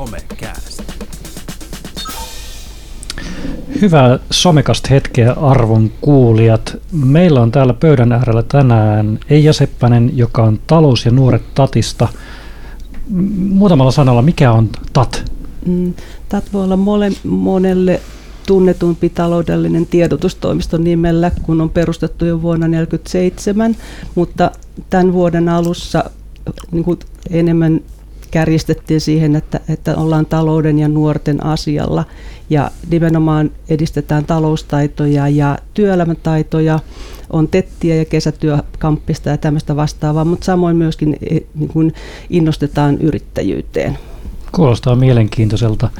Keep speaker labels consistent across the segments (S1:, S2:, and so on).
S1: Somecast.
S2: Hyvää somekasta hetkeä arvon kuulijat. Meillä on täällä pöydän äärellä tänään Eija Seppänen, joka on talous- ja nuoret tatista. Muutamalla sanalla, mikä on TAT?
S3: Mm, TAT voi olla mole, monelle tunnetumpi taloudellinen tiedotustoimisto nimellä, kun on perustettu jo vuonna 1947, mutta tämän vuoden alussa niin kuin enemmän kärjistettiin siihen, että, että ollaan talouden ja nuorten asialla ja nimenomaan edistetään taloustaitoja ja työelämätaitoja, on tettiä ja kesätyökamppista ja tämmöistä vastaavaa, mutta samoin myöskin e, niin kuin innostetaan yrittäjyyteen.
S2: Kuulostaa mielenkiintoiselta.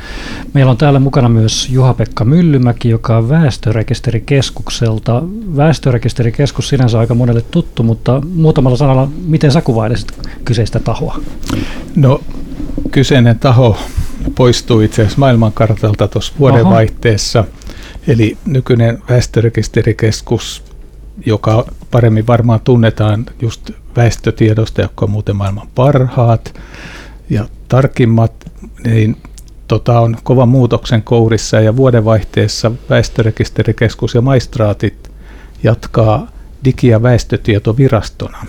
S2: Meillä on täällä mukana myös Juha-Pekka Myllymäki, joka on Väestörekisterikeskukselta. Väestörekisterikeskus sinänsä aika monelle tuttu, mutta muutamalla sanalla, miten sä kuvailisit kyseistä tahoa?
S4: No, kyseinen taho poistuu itse asiassa maailmankartalta tuossa vuodenvaihteessa. Aha. Eli nykyinen Väestörekisterikeskus, joka paremmin varmaan tunnetaan just väestötiedosta, joka on muuten maailman parhaat, ja tarkimmat, niin tota, on kovan muutoksen kourissa ja vuodenvaihteessa väestörekisterikeskus ja maistraatit jatkaa digi- ja väestötietovirastona.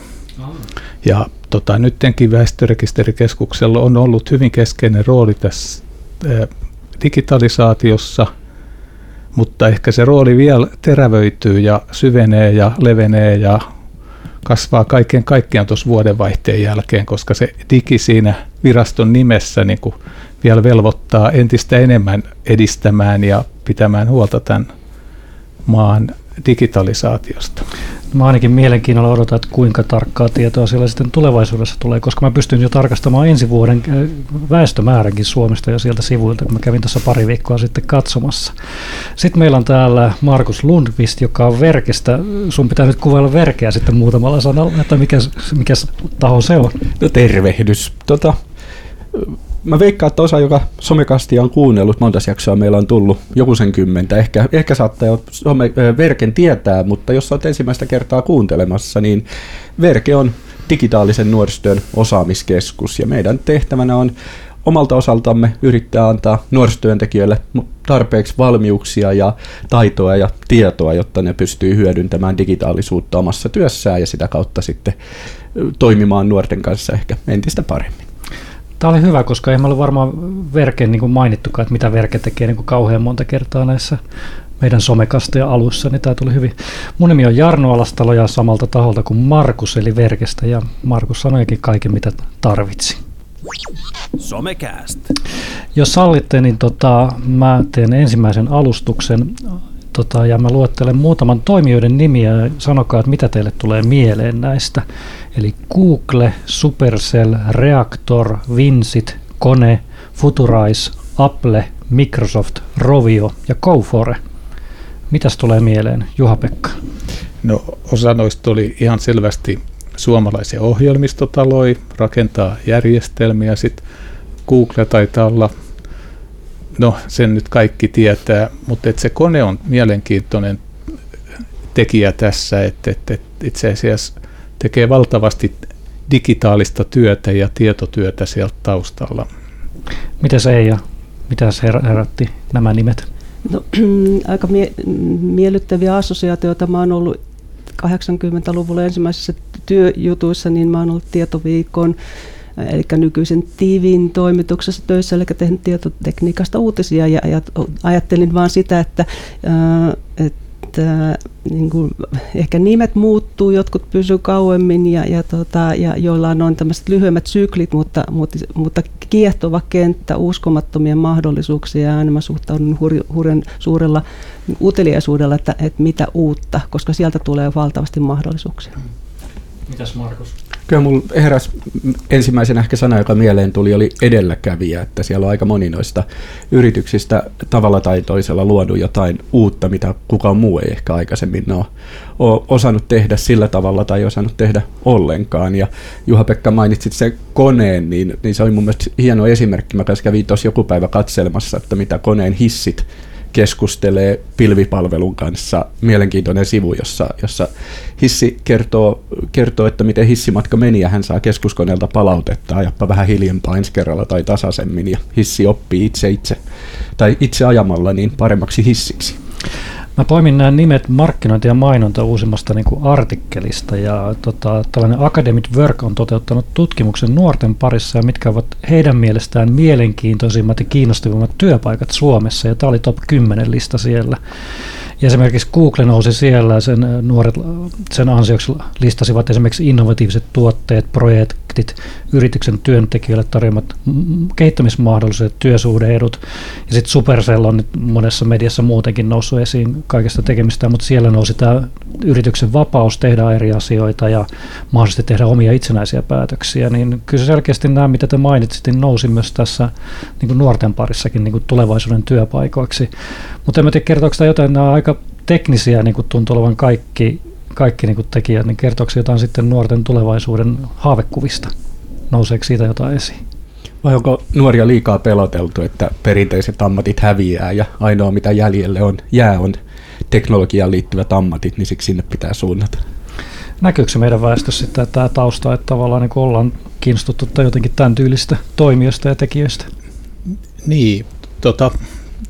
S4: Ja tota, nyttenkin väestörekisterikeskuksella on ollut hyvin keskeinen rooli tässä ää, digitalisaatiossa, mutta ehkä se rooli vielä terävöityy ja syvenee ja levenee ja kasvaa kaiken kaikkiaan tuossa vuodenvaihteen jälkeen, koska se digi siinä viraston nimessä niin kuin vielä velvoittaa entistä enemmän edistämään ja pitämään huolta tämän maan digitalisaatiosta.
S2: Mä ainakin mielenkiinnolla odotan, että kuinka tarkkaa tietoa siellä sitten tulevaisuudessa tulee, koska mä pystyn jo tarkastamaan ensi vuoden äh, väestömääränkin Suomesta jo sieltä sivuilta, kun mä kävin tässä pari viikkoa sitten katsomassa. Sitten meillä on täällä Markus Lundqvist, joka on Verkestä. Sun pitää nyt kuvailla Verkeä sitten muutamalla sanalla, että mikä, mikä taho se on.
S5: No tervehdys. Tota, mä veikkaan, että osa, joka somekastia on kuunnellut, monta jaksoa meillä on tullut joku sen kymmentä. Ehkä, ehkä saattaa jo some, Verken tietää, mutta jos olet ensimmäistä kertaa kuuntelemassa, niin Verke on digitaalisen nuorisotyön osaamiskeskus ja meidän tehtävänä on omalta osaltamme yrittää antaa nuorisotyöntekijöille tarpeeksi valmiuksia ja taitoa ja tietoa, jotta ne pystyy hyödyntämään digitaalisuutta omassa työssään ja sitä kautta sitten toimimaan nuorten kanssa ehkä entistä paremmin.
S2: Tämä oli hyvä, koska ei me ole varmaan Verkeen niin kuin mainittukaan, että mitä Verke tekee niin kuin kauhean monta kertaa näissä meidän somekasteja alussa, niin tämä tuli hyvin. Mun nimi on Jarno Alastalo ja samalta taholta kuin Markus eli Verkestä ja Markus sanoikin kaiken mitä tarvitsi.
S1: Somecast.
S2: Jos sallitte, niin tota, mä teen ensimmäisen alustuksen tota, ja mä luettelen muutaman toimijoiden nimiä ja sanokaa, että mitä teille tulee mieleen näistä. Eli Google, Supercell, Reactor, Vincit, Kone, Futurize, Apple, Microsoft, Rovio ja Cofore. Mitäs tulee mieleen, Juha-Pekka?
S4: No osa noista oli ihan selvästi suomalaisia ohjelmistotaloja, rakentaa järjestelmiä. Sitten Google taitaa olla, no sen nyt kaikki tietää, mutta se kone on mielenkiintoinen tekijä tässä, että et, et itse asiassa tekee valtavasti digitaalista työtä ja tietotyötä sieltä taustalla.
S2: Mitä se ei ja mitä se herätti nämä nimet?
S3: No, aika mie- miellyttäviä assosiaatioita. Mä oon ollut 80-luvulla ensimmäisissä työjutuissa, niin mä oon ollut tietoviikon eli nykyisen TVin toimituksessa töissä, eli tehnyt tietotekniikasta uutisia ja, ja ajattelin vaan sitä, että, että että niin kuin, ehkä nimet muuttuu, jotkut pysyy kauemmin ja, ja, tota, ja joilla on tämmöiset lyhyemmät syklit, mutta, mutta, mutta kiehtova kenttä, uskomattomia mahdollisuuksia ja aina mä suhtaudun hurjan suurella uteliaisuudella, että, että mitä uutta, koska sieltä tulee valtavasti mahdollisuuksia.
S2: Mitäs Markus?
S5: Kyllä mulla heräs ensimmäisen ehkä sana, joka mieleen tuli, oli edelläkävijä, että siellä on aika moni noista yrityksistä tavalla tai toisella luodu jotain uutta, mitä kukaan muu ei ehkä aikaisemmin ole, ole osannut tehdä sillä tavalla tai osannut tehdä ollenkaan. Ja Juha-Pekka mainitsit sen koneen, niin, niin se oli mun mielestä hieno esimerkki. Mä kävin tuossa joku päivä katselemassa, että mitä koneen hissit keskustelee pilvipalvelun kanssa. Mielenkiintoinen sivu, jossa, jossa hissi kertoo, kertoo, että miten hissimatka meni ja hän saa keskuskoneelta palautetta, ajappa vähän hiljempaa ensi kerralla tai tasaisemmin ja hissi oppii itse itse tai itse ajamalla niin paremmaksi hissiksi.
S2: Mä poimin nämä nimet markkinointi ja mainonta uusimmasta niin kuin artikkelista ja tota, tällainen Academic Work on toteuttanut tutkimuksen nuorten parissa ja mitkä ovat heidän mielestään mielenkiintoisimmat ja kiinnostavimmat työpaikat Suomessa ja tämä oli top 10 lista siellä. Ja esimerkiksi Google nousi siellä, sen nuoret sen ansioksi listasivat esimerkiksi innovatiiviset tuotteet, projektit, yrityksen työntekijöille tarjoamat kehittämismahdollisuudet, työsuhdeedut. Ja sitten Supercell on nyt monessa mediassa muutenkin noussut esiin kaikesta tekemistä, mutta siellä nousi tämä yrityksen vapaus tehdä eri asioita ja mahdollisesti tehdä omia itsenäisiä päätöksiä. Niin kyllä selkeästi nämä, mitä te mainitsitte, niin nousi myös tässä niin kuin nuorten parissakin niin kuin tulevaisuuden työpaikoiksi. Mutta en mä tiedä, kertooko tämä jotain, nämä aika teknisiä niin kuin tuntuu olevan kaikki, kaikki niin kuin tekijät, niin kertooko jotain sitten nuorten tulevaisuuden haavekuvista? Nouseeko siitä jotain esiin?
S5: Vai onko nuoria liikaa peloteltu, että perinteiset ammatit häviää ja ainoa mitä jäljelle on, jää on teknologiaan liittyvät ammatit, niin siksi sinne pitää suunnata?
S2: Näkyykö meidän väestössä sitten tämä tausta, että tavallaan niin ollaan kiinnostuttu tai jotenkin tämän tyylistä toimijoista ja tekijöistä?
S4: Niin, tota,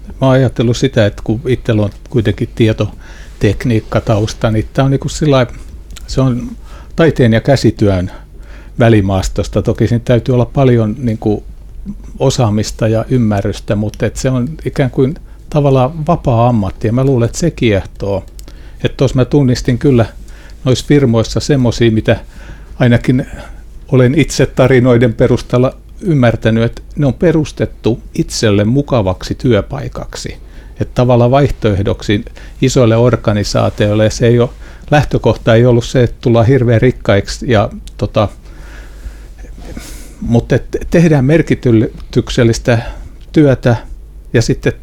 S4: mä oon ajatellut sitä, että kun itsellä on kuitenkin tietotekniikka tausta, niin tämä on niin kuin sillä se on taiteen ja käsityön välimaastosta. Toki siinä täytyy olla paljon niin kuin osaamista ja ymmärrystä, mutta että se on ikään kuin tavallaan vapaa ammatti ja mä luulen, että se kiehtoo. Että tuossa mä tunnistin kyllä noissa firmoissa semmoisia, mitä ainakin olen itse tarinoiden perusteella ymmärtänyt, että ne on perustettu itselle mukavaksi työpaikaksi. Että tavallaan vaihtoehdoksi isoille organisaatioille se ei ole, lähtökohta ei ollut se, että tullaan hirveän rikkaiksi ja tota, mutta tehdään merkityksellistä työtä ja sitten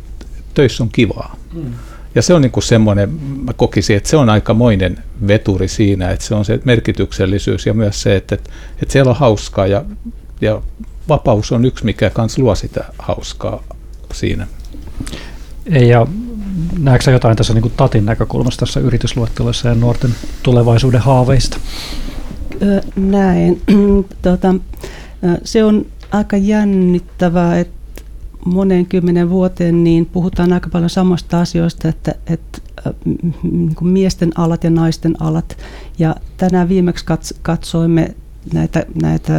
S4: töissä on kivaa. Mm. Ja se on niin kuin semmoinen, mä kokisin, että se on aikamoinen veturi siinä, että se on se merkityksellisyys ja myös se, että, että, että siellä on hauskaa ja, ja vapaus on yksi, mikä kans luo sitä hauskaa siinä.
S2: Ei, ja näetkö jotain tässä niin kuin Tatin näkökulmasta tässä yritysluettelossa ja nuorten tulevaisuuden haaveista?
S3: Näin. tota, se on aika jännittävää, että moneen kymmenen vuoteen niin puhutaan aika paljon samasta asioista, että, että niin miesten alat ja naisten alat. Ja tänään viimeksi katsoimme näitä, näitä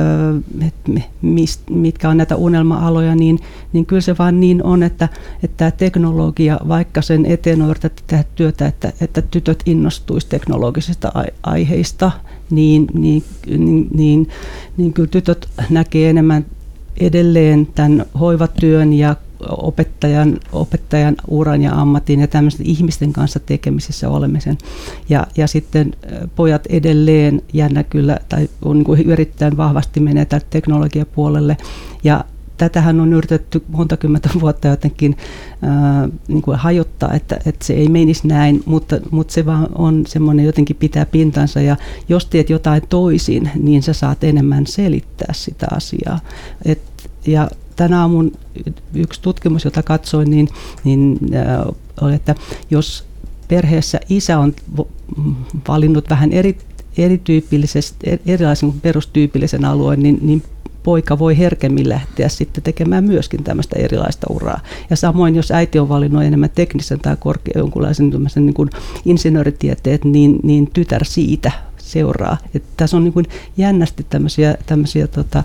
S3: mitkä on näitä unelma-aloja, niin, niin kyllä se vaan niin on, että, että tämä teknologia, vaikka sen eteen on tehdä työtä, että, että tytöt innostuisi teknologisista aiheista, niin, niin, niin, niin, niin kyllä tytöt näkee enemmän edelleen tämän hoivatyön ja opettajan, opettajan uran ja ammatin ja tämmöisten ihmisten kanssa tekemisissä olemisen. Ja, ja sitten pojat edelleen jännä kyllä, tai on niin kuin erittäin vahvasti menee teknologiapuolelle. Ja tätähän on yritetty monta kymmentä vuotta jotenkin ää, niin kuin hajottaa, että, että se ei menisi näin, mutta, mutta se vaan on semmoinen jotenkin pitää pintansa ja jos teet jotain toisin, niin sä saat enemmän selittää sitä asiaa. Et, ja tänä aamun yksi tutkimus, jota katsoin, niin, niin äh, oli, että jos perheessä isä on valinnut vähän eri, erityypillisesti, erilaisen perustyypillisen alueen, niin, niin poika voi herkemmin lähteä sitten tekemään myöskin tämmöistä erilaista uraa. Ja samoin, jos äiti on valinnut enemmän teknisen tai korkea, jonkunlaisen niin kuin insinööritieteet, niin, niin tytär siitä seuraa. Että tässä on niin kuin jännästi tämmöisiä, tämmöisiä tota,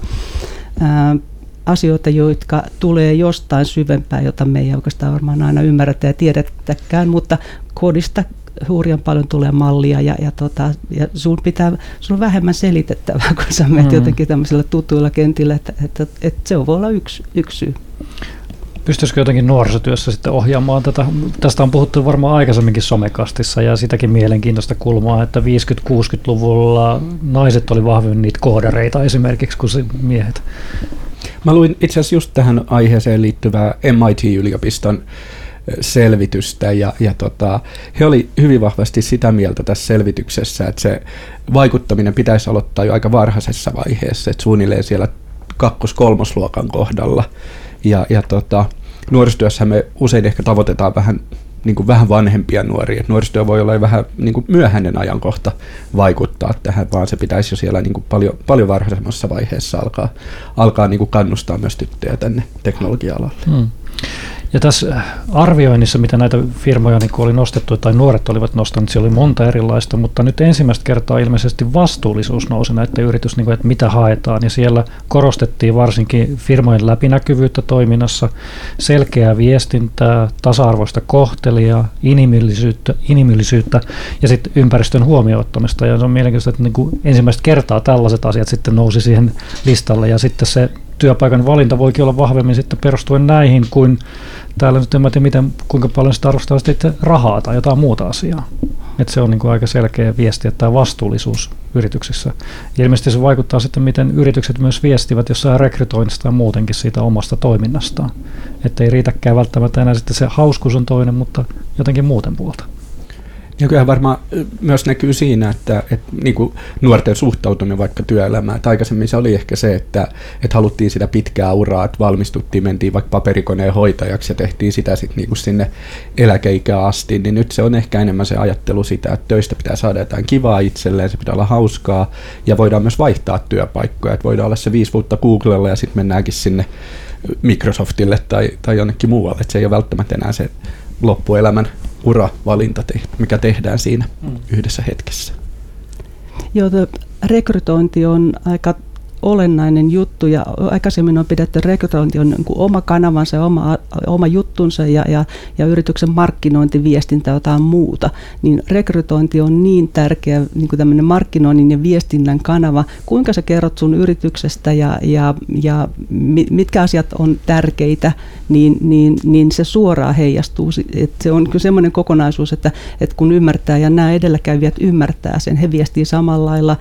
S3: ää, asioita, jotka tulee jostain syvempää, jota me ei oikeastaan varmaan aina ymmärretä ja tiedettäkään, mutta kodista hurjan paljon tulee mallia ja, ja, tota, ja sun pitää, sun on vähemmän selitettävää, kun sä menet mm. jotenkin tämmöisillä tutuilla kentillä, että, että, että se voi olla yksi, yksi syy.
S2: Pystyisikö jotenkin nuorisotyössä sitten ohjaamaan tätä? Tästä on puhuttu varmaan aikaisemminkin somekastissa ja sitäkin mielenkiintoista kulmaa, että 50-60-luvulla naiset oli vahvemmin niitä koodareita esimerkiksi kuin miehet.
S5: Mä luin itse asiassa just tähän aiheeseen liittyvää MIT-yliopiston selvitystä ja, ja tota, he oli hyvin vahvasti sitä mieltä tässä selvityksessä, että se vaikuttaminen pitäisi aloittaa jo aika varhaisessa vaiheessa, että suunnilleen siellä kakkos-kolmosluokan kohdalla. Ja, ja tota, nuorisotyössä me usein ehkä tavoitetaan vähän niin kuin vähän vanhempia nuoria. Et nuorisotyö voi olla vähän niin kuin myöhäinen ajankohta vaikuttaa tähän, vaan se pitäisi jo siellä niin kuin paljon, paljon varhaisemmassa vaiheessa alkaa, alkaa niin kuin kannustaa myös tyttöjä tänne teknologia-alalle. Hmm.
S2: Ja tässä arvioinnissa, mitä näitä firmoja niin oli nostettu tai nuoret olivat nostaneet, siellä oli monta erilaista, mutta nyt ensimmäistä kertaa ilmeisesti vastuullisuus nousi näiden yritys, niin kuin, että mitä haetaan. Ja siellä korostettiin varsinkin firmojen läpinäkyvyyttä toiminnassa, selkeää viestintää, tasa-arvoista kohtelia, inhimillisyyttä, inhimillisyyttä ja sitten ympäristön huomioottamista. Ja se on mielenkiintoista, että niin kuin ensimmäistä kertaa tällaiset asiat sitten nousi siihen listalle ja sitten se työpaikan valinta voikin olla vahvemmin sitten perustuen näihin kuin täällä nyt en mä tiedä, miten, kuinka paljon sitä arvostaa sitten rahaa tai jotain muuta asiaa. Et se on niin kuin aika selkeä viesti, että tämä vastuullisuus yrityksissä. Ja ilmeisesti se vaikuttaa sitten, miten yritykset myös viestivät jossain rekrytoinnista tai muutenkin siitä omasta toiminnastaan. Että ei riitäkään välttämättä enää sitten se hauskuus on toinen, mutta jotenkin muuten puolta.
S5: Ja kyllähän varmaan myös näkyy siinä, että, että niin kuin nuorten suhtautuminen vaikka työelämään. Että aikaisemmin se oli ehkä se, että, että haluttiin sitä pitkää uraa, että valmistuttiin, mentiin vaikka paperikoneen hoitajaksi ja tehtiin sitä sitten niin sinne eläkeikään asti. Niin nyt se on ehkä enemmän se ajattelu sitä, että töistä pitää saada jotain kivaa itselleen, se pitää olla hauskaa ja voidaan myös vaihtaa työpaikkoja. Että voidaan olla se viisi vuotta Googlella ja sitten mennäänkin sinne Microsoftille tai, tai jonnekin muualle. Että se ei ole välttämättä enää se loppuelämän uravalinta, mikä tehdään siinä mm. yhdessä hetkessä.
S3: Joo, rekrytointi on aika olennainen juttu ja aikaisemmin on pidetty rekrytointi on niin kuin oma kanavansa, oma, oma juttunsa ja, ja, ja yrityksen markkinointi, viestintä jotain muuta, niin rekrytointi on niin tärkeä niin kuin tämmöinen markkinoinnin ja viestinnän kanava. Kuinka sä kerrot sun yrityksestä ja, ja, ja mitkä asiat on tärkeitä, niin, niin, niin se suoraan heijastuu. Et se on kyllä semmoinen kokonaisuus, että, että kun ymmärtää ja nämä edelläkävijät ymmärtää sen, he viestii samalla lailla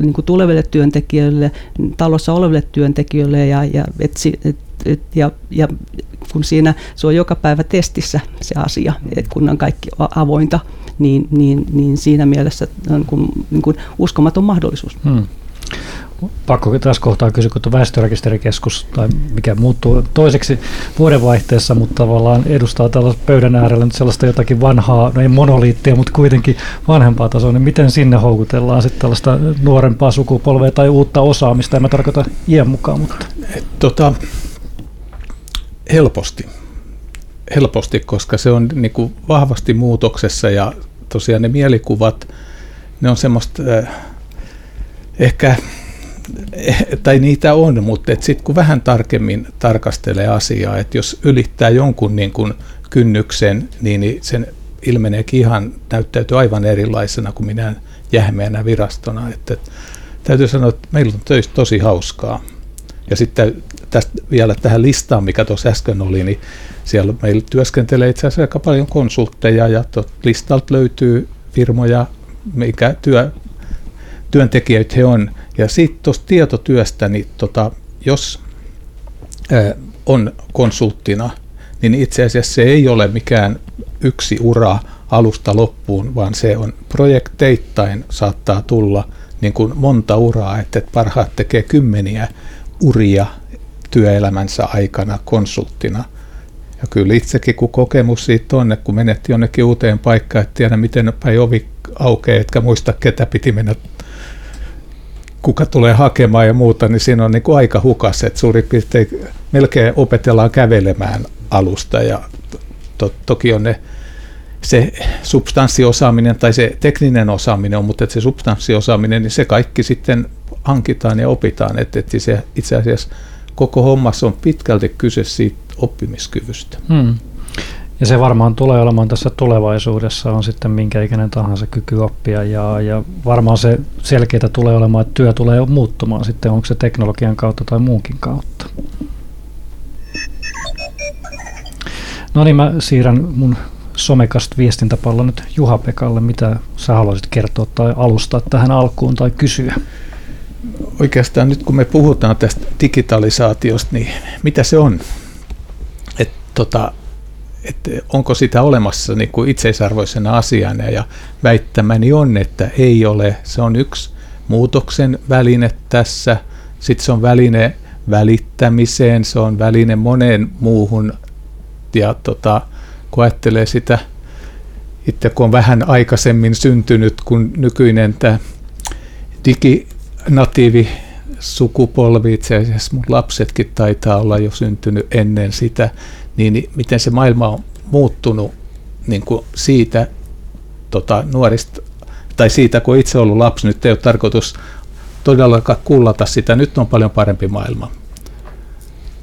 S3: niin kuin tuleville työntekijöille, talossa oleville työntekijöille ja, ja, et, et, et, ja, ja kun siinä se on joka päivä testissä se asia, että kun on kaikki avointa, niin, niin, niin siinä mielessä on kun, niin kuin uskomaton mahdollisuus. Hmm
S2: pakko tässä kohtaa kysyä, kun väestörekisterikeskus tai mikä muuttuu toiseksi vuodenvaihteessa, mutta tavallaan edustaa tällaisen pöydän äärellä nyt sellaista jotakin vanhaa, no ei monoliittia, mutta kuitenkin vanhempaa tasoa, niin miten sinne houkutellaan sitten tällaista nuorempaa sukupolvea tai uutta osaamista, en mä tarkoita iän mukaan, mutta...
S4: Tota, helposti. Helposti, koska se on niin kuin vahvasti muutoksessa ja tosiaan ne mielikuvat, ne on semmoista äh, ehkä tai niitä on, mutta sitten kun vähän tarkemmin tarkastelee asiaa, että jos ylittää jonkun niin kuin kynnyksen, niin sen ilmeneekin ihan, näyttäytyy aivan erilaisena kuin minä jähmeänä virastona. Että, täytyy sanoa, että meillä on töissä tosi hauskaa. Ja sitten tästä vielä tähän listaan, mikä tuossa äsken oli, niin siellä meillä työskentelee itse asiassa aika paljon konsultteja ja listalta löytyy firmoja, mikä työ, työntekijöitä he on. Ja sitten tuosta tietotyöstä, niin tota, jos on konsulttina, niin itse asiassa se ei ole mikään yksi ura alusta loppuun, vaan se on projekteittain saattaa tulla niin kuin monta uraa, että parhaat tekee kymmeniä uria työelämänsä aikana konsulttina. Ja kyllä itsekin, kun kokemus siitä on, että kun menet jonnekin uuteen paikkaan, et tiedä miten päin ovi aukeaa, etkä muista ketä piti mennä kuka tulee hakemaan ja muuta, niin siinä on niin kuin aika hukas, että suurin piirtein melkein opetellaan kävelemään alusta ja to, toki on ne se substanssiosaaminen tai se tekninen osaaminen on, mutta se substanssiosaaminen, niin se kaikki sitten hankitaan ja opitaan, että, että se itse asiassa koko hommassa on pitkälti kyse siitä oppimiskyvystä. Hmm.
S2: Ja se varmaan tulee olemaan tässä tulevaisuudessa, on sitten minkä ikäinen tahansa kyky oppia ja, ja varmaan se selkeää tulee olemaan, että työ tulee muuttumaan sitten, onko se teknologian kautta tai muunkin kautta. No niin, mä siirrän mun somekast viestintäpallo nyt Juha-Pekalle. Mitä sä haluaisit kertoa tai alustaa tähän alkuun tai kysyä?
S4: Oikeastaan nyt kun me puhutaan tästä digitalisaatiosta, niin mitä se on? Et, tota, että onko sitä olemassa niin kuin itseisarvoisena asiana. Ja väittämäni on, että ei ole. Se on yksi muutoksen väline tässä, sitten se on väline välittämiseen, se on väline moneen muuhun. Ja tota, kun ajattelee sitä, itse kun on vähän aikaisemmin syntynyt kuin nykyinen tämä diginatiivi sukupolvi, itse asiassa mun lapsetkin taitaa olla jo syntynyt ennen sitä, niin miten se maailma on muuttunut niin kuin siitä tota, nuorista, tai siitä kun itse ollut lapsi, nyt ei ole tarkoitus todellakaan kullata sitä, nyt on paljon parempi maailma.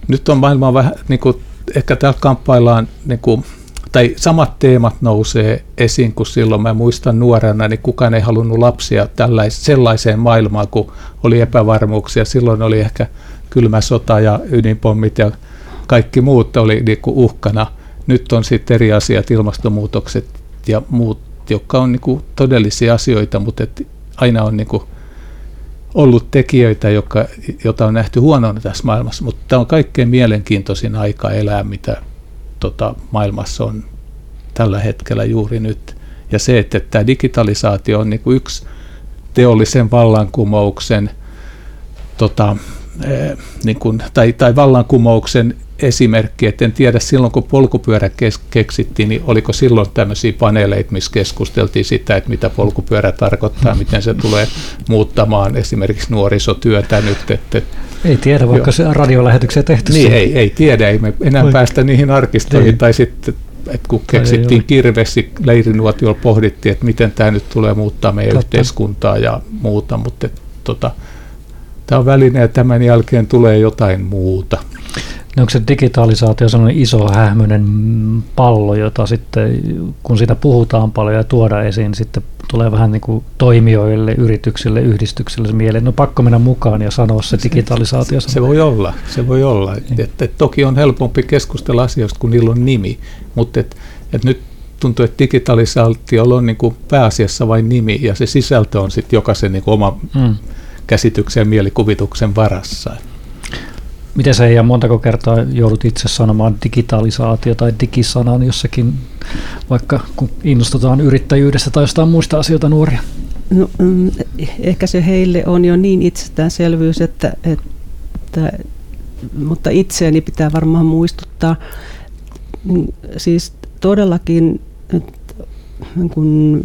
S4: Nyt on maailma vähän, niin kuin, ehkä täällä kamppaillaan, niin kuin, tai samat teemat nousee esiin kuin silloin. Mä muistan nuorena, niin kukaan ei halunnut lapsia tällais, sellaiseen maailmaan, kun oli epävarmuuksia. Silloin oli ehkä kylmä sota ja ydinpommit ja kaikki muut oli niin kuin uhkana. Nyt on sitten eri asiat, ilmastonmuutokset ja muut, jotka on niin kuin todellisia asioita, mutta et aina on niin kuin ollut tekijöitä, jotka, joita on nähty huonona tässä maailmassa, mutta tämä on kaikkein mielenkiintoisin aika elää, mitä tota, maailmassa on tällä hetkellä juuri nyt. Ja se, että tämä digitalisaatio on niin kuin yksi teollisen vallankumouksen tota, eh, niin kuin, tai, tai vallankumouksen esimerkki, että en tiedä silloin kun polkupyörä kes- keksittiin, niin oliko silloin tämmöisiä paneeleita, missä keskusteltiin sitä, että mitä polkupyörä tarkoittaa, miten se tulee muuttamaan esimerkiksi nuorisotyötä nyt. Että,
S2: ei tiedä, vaikka jo. se radiolähetyksiä tehty.
S4: Niin, ei, ei tiedä, ei me enää Oike. päästä niihin arkistoihin, ei. tai sitten että kun keksittiin kirvesi, leirinuotiolla pohdittiin, että miten tämä nyt tulee muuttaa meidän Totta. yhteiskuntaa ja muuta, mutta tota, tämä on väline ja tämän jälkeen tulee jotain muuta.
S2: No onko se digitalisaatio sellainen iso hähmyinen pallo, jota sitten kun siitä puhutaan paljon ja tuoda esiin, sitten tulee vähän niin kuin toimijoille, yrityksille, yhdistyksille se mieleen, no pakko mennä mukaan ja sanoa se digitalisaatio.
S4: Se, se voi olla, se voi olla. Niin. Et, et, toki on helpompi keskustella asioista, kun niillä on nimi, mutta et, et nyt tuntuu, että digitalisaatio on niin kuin pääasiassa vain nimi ja se sisältö on sitten jokaisen niin kuin oma mm. käsityksen ja mielikuvituksen varassa.
S2: Miten se ja montako kertaa joudut itse sanomaan digitalisaatio tai digisanan jossakin, vaikka kun innostutaan yrittäjyydestä tai jostain muista asioita nuoria?
S3: No, mm, ehkä se heille on jo niin itsestäänselvyys, että, että mutta itseäni pitää varmaan muistuttaa. Siis todellakin kun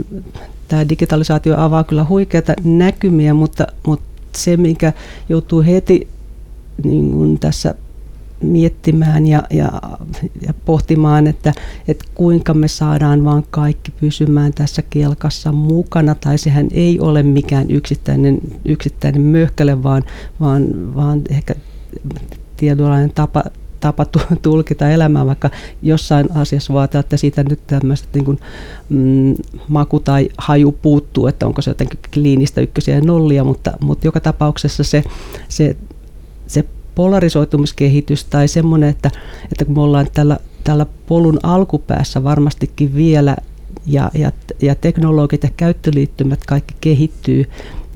S3: tämä digitalisaatio avaa kyllä huikeita näkymiä, mutta, mutta se, mikä joutuu heti niin kuin tässä miettimään ja, ja, ja pohtimaan, että, että kuinka me saadaan vaan kaikki pysymään tässä kelkassa mukana, tai sehän ei ole mikään yksittäinen, yksittäinen möhkäle, vaan, vaan, vaan ehkä tietynlainen tapa, tapa tulkita elämää, vaikka jossain asiassa vaatii, että siitä nyt tämmöistä niin kuin, mm, maku tai haju puuttuu, että onko se jotenkin kliinistä ykkösiä ja nollia, mutta, mutta joka tapauksessa se, se se polarisoitumiskehitys tai semmoinen, että, että kun me ollaan tällä, tällä polun alkupäässä varmastikin vielä ja, ja, ja teknologit ja käyttöliittymät kaikki kehittyy,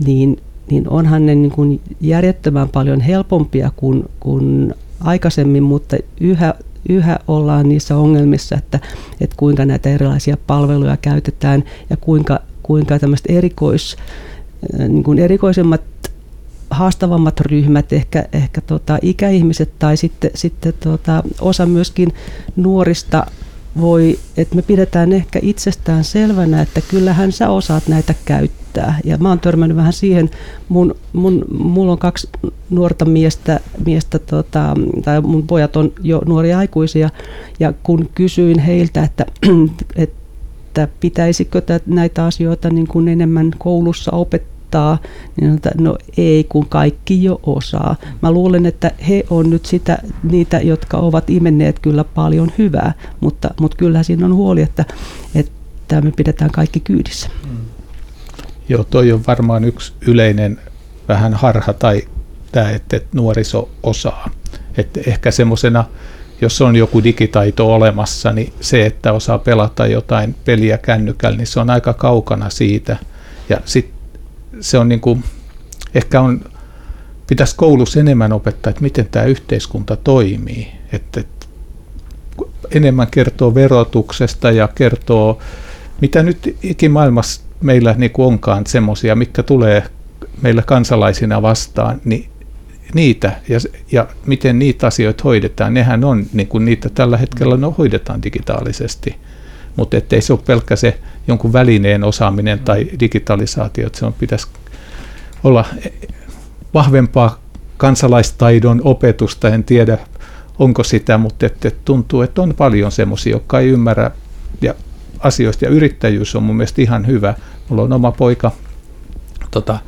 S3: niin, niin onhan ne niin kuin järjettömän paljon helpompia kuin, kuin aikaisemmin, mutta yhä, yhä ollaan niissä ongelmissa, että, että kuinka näitä erilaisia palveluja käytetään ja kuinka, kuinka tämmöiset erikois, niin kuin erikoisemmat haastavammat ryhmät, ehkä, ehkä tota, ikäihmiset tai sitten, sitten tota, osa myöskin nuorista voi, että me pidetään ehkä itsestään selvänä, että kyllähän sä osaat näitä käyttää. Ja mä oon törmännyt vähän siihen, mun, mun, mulla on kaksi nuorta miestä, miestä tota, tai mun pojat on jo nuoria aikuisia, ja kun kysyin heiltä, että, että pitäisikö näitä asioita niin kuin enemmän koulussa opettaa, opettaa, niin että no ei, kun kaikki jo osaa. Mä luulen, että he on nyt sitä, niitä, jotka ovat imenneet kyllä paljon hyvää, mutta, mutta kyllä siinä on huoli, että, että me pidetään kaikki kyydissä. Mm.
S4: Joo, toi on varmaan yksi yleinen vähän harha tai tämä, että nuoriso osaa. Että ehkä semmoisena, jos on joku digitaito olemassa, niin se, että osaa pelata jotain peliä kännykällä, niin se on aika kaukana siitä. Ja sitten se on niin kuin, ehkä on, pitäisi koulussa enemmän opettaa, että miten tämä yhteiskunta toimii. Että, että enemmän kertoo verotuksesta ja kertoo, mitä nyt ikimaailmassa meillä niin kuin onkaan semmoisia, mitkä tulee meillä kansalaisina vastaan, niin niitä ja, ja miten niitä asioita hoidetaan, nehän on, niin kuin niitä tällä hetkellä no, hoidetaan digitaalisesti. Mutta ettei se ole pelkkä se jonkun välineen osaaminen tai digitalisaatio, että se on, pitäisi olla vahvempaa kansalaistaidon opetusta, en tiedä onko sitä, mutta että tuntuu, että on paljon semmoisia, jotka ei ymmärrä. Ja asioista, ja yrittäjyys on mun mielestä ihan hyvä. Mulla on oma poika tota,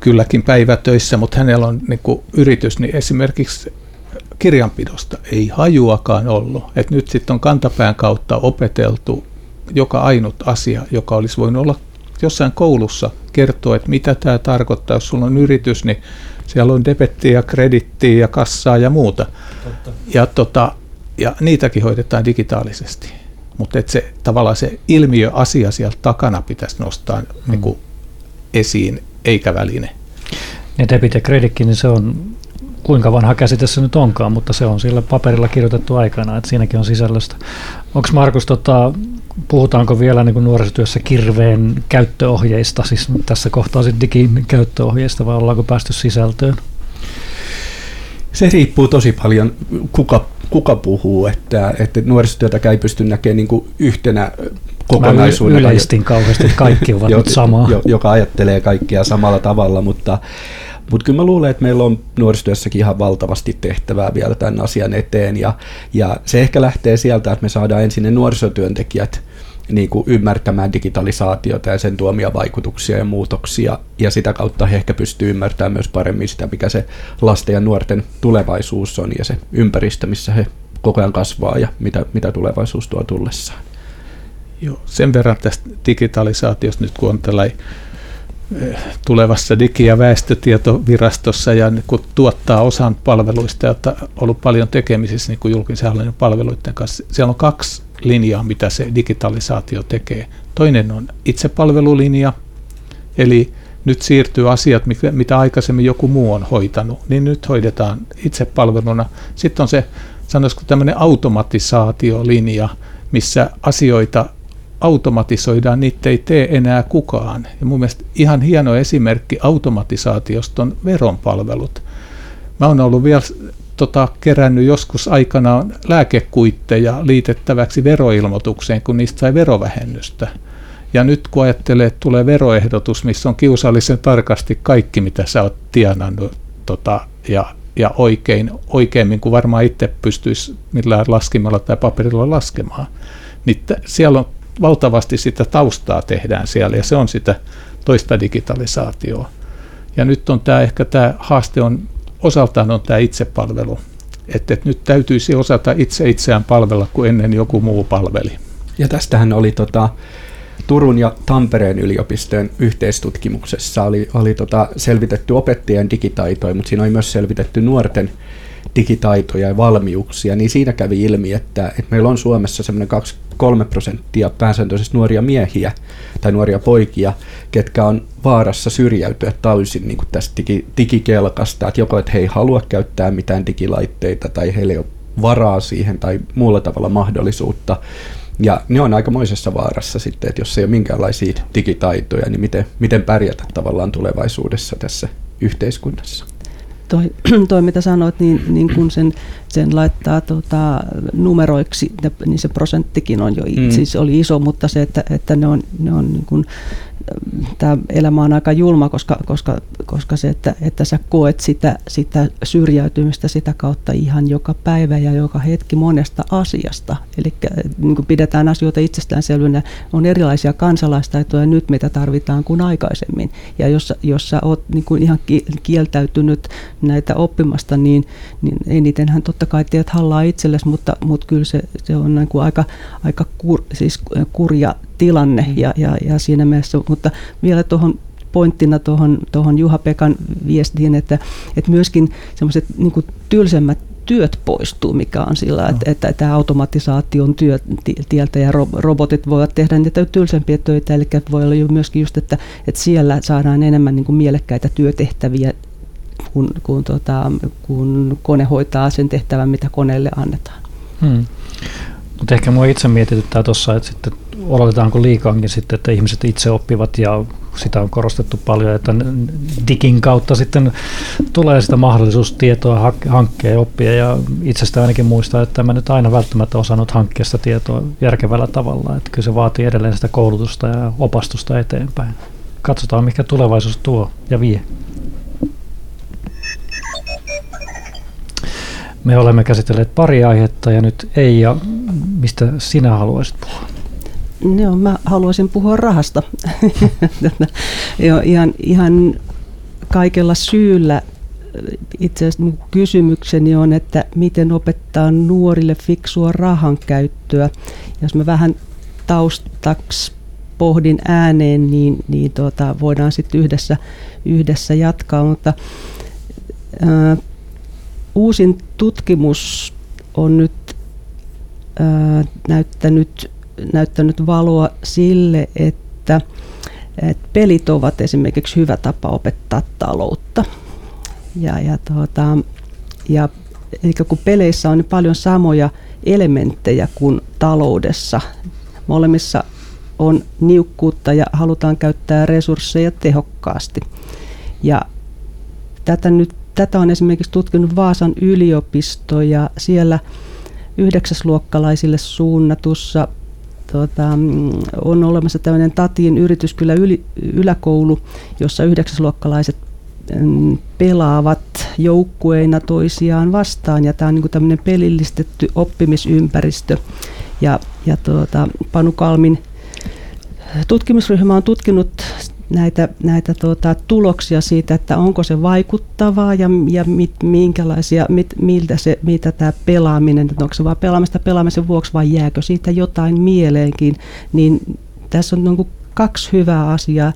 S4: kylläkin päivätöissä, mutta hänellä on niin kuin yritys, niin esimerkiksi kirjanpidosta ei hajuakaan ollut. Et nyt sitten on kantapään kautta opeteltu joka ainut asia, joka olisi voinut olla jossain koulussa kertoa, että mitä tämä tarkoittaa. Jos sulla on yritys, niin siellä on debettiä ja kredittiä ja kassaa ja muuta. Totta. Ja, tota, ja niitäkin hoidetaan digitaalisesti. Mutta se tavallaan se ilmiöasia sieltä takana pitäisi nostaa mm. niin kuin esiin, eikä väline.
S2: Ja debit ja kreditkin, niin se on kuinka vanha käsite se nyt onkaan, mutta se on sillä paperilla kirjoitettu aikana, että siinäkin on sisällöstä. Onko Markus, tota, puhutaanko vielä niin nuorisotyössä kirveen käyttöohjeista, siis tässä kohtaa sitten digin käyttöohjeista, vai ollaanko päästy sisältöön?
S5: Se riippuu tosi paljon, kuka, kuka puhuu, että, että nuorisotyötä ei pysty näkemään niin yhtenä kokonaisuudena.
S2: Mä yleistin kauheasti, että kaikki ovat jo, nyt samaa. Jo,
S5: joka ajattelee kaikkia samalla tavalla, mutta, mutta kyllä mä luulen, että meillä on nuorisotyössäkin ihan valtavasti tehtävää vielä tämän asian eteen. Ja, ja se ehkä lähtee sieltä, että me saadaan ensin ne nuorisotyöntekijät niin kuin ymmärtämään digitalisaatiota ja sen tuomia vaikutuksia ja muutoksia, ja sitä kautta he ehkä pystyy ymmärtämään myös paremmin sitä, mikä se lasten ja nuorten tulevaisuus on, ja se ympäristö, missä he koko ajan kasvaa, ja mitä, mitä tulevaisuus tuo tullessaan.
S4: Joo, sen verran tästä digitalisaatiosta nyt, kun on eh, tulevassa digi- ja väestötietovirastossa ja niin kun tuottaa osan palveluista ja on ollut paljon tekemisissä niin kuin julkisen hallinnon palveluiden kanssa. Siellä on kaksi linjaa, mitä se digitalisaatio tekee. Toinen on itsepalvelulinja, eli nyt siirtyy asiat, mitä aikaisemmin joku muu on hoitanut, niin nyt hoidetaan itsepalveluna. Sitten on se, sanoisiko tämmöinen automatisaatiolinja, missä asioita automatisoidaan, niitä ei tee enää kukaan. Ja mun mielestä ihan hieno esimerkki automatisaatiosta on veronpalvelut. Mä oon ollut vielä tota, kerännyt joskus aikanaan lääkekuitteja liitettäväksi veroilmoitukseen, kun niistä sai verovähennystä. Ja nyt kun ajattelee, että tulee veroehdotus, missä on kiusallisen tarkasti kaikki, mitä sä oot tienannut tota, ja, ja oikein, oikeimmin kuin varmaan itse pystyisi millään laskimalla tai paperilla laskemaan, niin t- siellä on valtavasti sitä taustaa tehdään siellä ja se on sitä toista digitalisaatioa. Ja nyt on tämä ehkä tämä haaste on osaltaan on tämä itsepalvelu. Että, että nyt täytyisi osata itse itseään palvella, kuin ennen joku muu palveli.
S5: Ja tästähän oli tota, Turun ja Tampereen yliopistojen yhteistutkimuksessa oli, oli tota selvitetty opettajien digitaitoja, mutta siinä oli myös selvitetty nuorten digitaitoja ja valmiuksia, niin siinä kävi ilmi, että, että meillä on Suomessa semmoinen 3 prosenttia pääsääntöisesti nuoria miehiä tai nuoria poikia, ketkä on vaarassa syrjäytyä täysin niin kuin tästä digi, digikelkasta, että joko että he ei halua käyttää mitään digilaitteita tai heillä ei ole varaa siihen tai muulla tavalla mahdollisuutta. Ja ne on aikamoisessa vaarassa sitten, että jos ei ole minkäänlaisia digitaitoja, niin miten, miten pärjätä tavallaan tulevaisuudessa tässä yhteiskunnassa
S3: toi, toi mitä sanoit, niin, niin kun sen, sen laittaa tota, numeroiksi, niin se prosenttikin on jo, mm. siis oli iso, mutta se, että, että ne on, ne on niin kun, tämä elämä on aika julma, koska, koska, koska se, että, että sä koet sitä, sitä syrjäytymistä sitä kautta ihan joka päivä ja joka hetki monesta asiasta. Eli niin pidetään asioita itsestäänselvänä, on erilaisia kansalaistaitoja nyt, mitä tarvitaan kuin aikaisemmin. Ja jos, jos sä oot niin kuin ihan kieltäytynyt näitä oppimasta, niin, niin enitenhän totta kai tiedät hallaa itsellesi, mutta, mutta kyllä se, se on niin kuin aika, aika kur, siis kurja tilanne mm. ja, ja, ja siinä mielessä, mutta vielä tuohon pointtina tuohon, tuohon Juha-Pekan viestiin, että, että myöskin semmoiset niin tylsemmät työt poistuu, mikä on sillä, no. että, että tämä automatisaation työ tieltä ja robotit voivat tehdä niitä tylsempiä töitä, eli voi olla myöskin just, että, että siellä saadaan enemmän niin kuin mielekkäitä työtehtäviä, kun, kun, tota, kun kone hoitaa sen tehtävän, mitä koneelle annetaan. Hmm.
S2: Mutta ehkä mua itse mietityttää tuossa, että sitten oletetaanko liikaankin sitten, että ihmiset itse oppivat ja sitä on korostettu paljon, että digin kautta sitten tulee sitä mahdollisuus tietoa hankkia ja oppia ja itsestä ainakin muistaa, että mä nyt aina välttämättä osannut hankkia sitä tietoa järkevällä tavalla, että kyllä se vaatii edelleen sitä koulutusta ja opastusta eteenpäin. Katsotaan, mikä tulevaisuus tuo ja vie. Me olemme käsitelleet pari aihetta ja nyt ei ja mistä sinä haluaisit puhua?
S3: Joo, mä haluaisin puhua rahasta. Joo, ihan, ihan kaikella syyllä itse asiassa mun kysymykseni on, että miten opettaa nuorille fiksua rahan käyttöä. Jos mä vähän taustaksi pohdin ääneen, niin, niin tuota, voidaan sitten yhdessä, yhdessä jatkaa. Mutta ää, uusin tutkimus on nyt ää, näyttänyt, näyttänyt valoa sille, että, että pelit ovat esimerkiksi hyvä tapa opettaa taloutta. Ja, ja, tuota, ja eli kun peleissä on niin paljon samoja elementtejä kuin taloudessa, molemmissa on niukkuutta ja halutaan käyttää resursseja tehokkaasti. Ja tätä, nyt, tätä on esimerkiksi tutkinut Vaasan yliopisto ja siellä yhdeksäsluokkalaisille suunnatussa tuota, on olemassa tämmöinen Tatin yrityskylä yli, yläkoulu, jossa yhdeksäsluokkalaiset mm, pelaavat joukkueina toisiaan vastaan ja tämä on niin tämmöinen pelillistetty oppimisympäristö. Ja, ja tuota, Panu Kalmin tutkimusryhmä on tutkinut näitä, näitä tuota, tuloksia siitä, että onko se vaikuttavaa ja, ja mit, minkälaisia, mit, miltä se, mitä tämä pelaaminen, onko se vain pelaamista pelaamisen vuoksi vai jääkö siitä jotain mieleenkin, niin tässä on niin kaksi hyvää asiaa.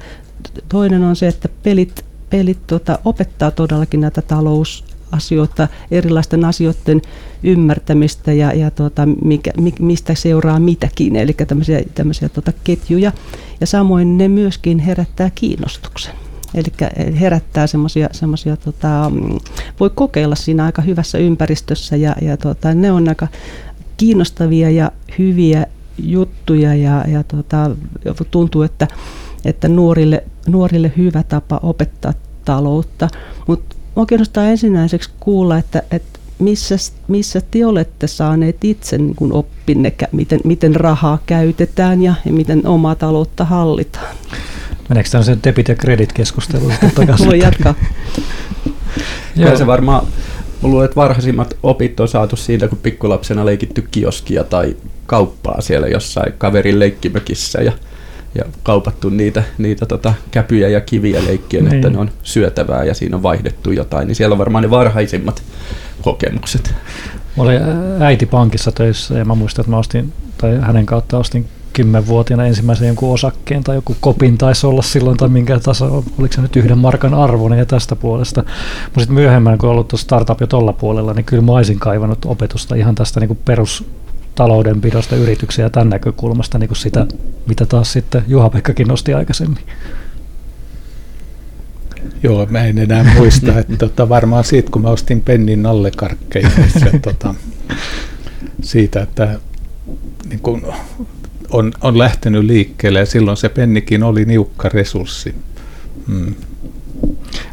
S3: Toinen on se, että pelit, pelit tota, opettaa todellakin näitä talous, asioita, erilaisten asioiden ymmärtämistä ja, ja tuota, mikä, mistä seuraa mitäkin, eli tämmöisiä, tämmöisiä tuota ketjuja. Ja samoin ne myöskin herättää kiinnostuksen. Eli herättää semmoisia, semmosia, tota, voi kokeilla siinä aika hyvässä ympäristössä ja, ja tota, ne on aika kiinnostavia ja hyviä juttuja ja, ja tota, tuntuu, että, että nuorille, nuorille hyvä tapa opettaa taloutta, Mua kiinnostaa ensinnäiseksi kuulla, että, että missä, missä te olette saaneet itse niin kuin oppinne, miten, miten rahaa käytetään ja, ja miten omaa taloutta hallitaan.
S2: Meneekö tämmöisen debit- ja credit-keskusteluun
S3: Voi jatkaa.
S5: Kyllä se varmaan, mä luulen, että varhaisimmat opit on saatu siitä, kun pikkulapsena leikitty kioskia tai kauppaa siellä jossain kaverin leikkimökissä ja ja kaupattu niitä, niitä tota, käpyjä ja kiviä leikkien, niin. että ne on syötävää ja siinä on vaihdettu jotain, niin siellä on varmaan ne varhaisimmat kokemukset.
S2: Mä olin äiti pankissa töissä ja mä muistan, että mä ostin, tai hänen kautta ostin kymmenvuotiaana ensimmäisen jonkun osakkeen tai joku kopin taisi olla silloin tai minkä taso, oliko se nyt yhden markan arvoinen ja tästä puolesta. Mutta sitten myöhemmin, kun ollut tuossa startup jo tuolla puolella, niin kyllä mä olisin kaivannut opetusta ihan tästä niin kuin perus taloudenpidosta yrityksiä tämän näkökulmasta, niin kuin sitä, mitä taas sitten Juha-Pekkakin nosti aikaisemmin.
S4: Joo, mä en enää muista, että tota, varmaan siitä, kun mä ostin pennin nallekarkkeja, niin se, tota, siitä, että niin kun on, on lähtenyt liikkeelle ja silloin se pennikin oli niukka resurssi. Mm.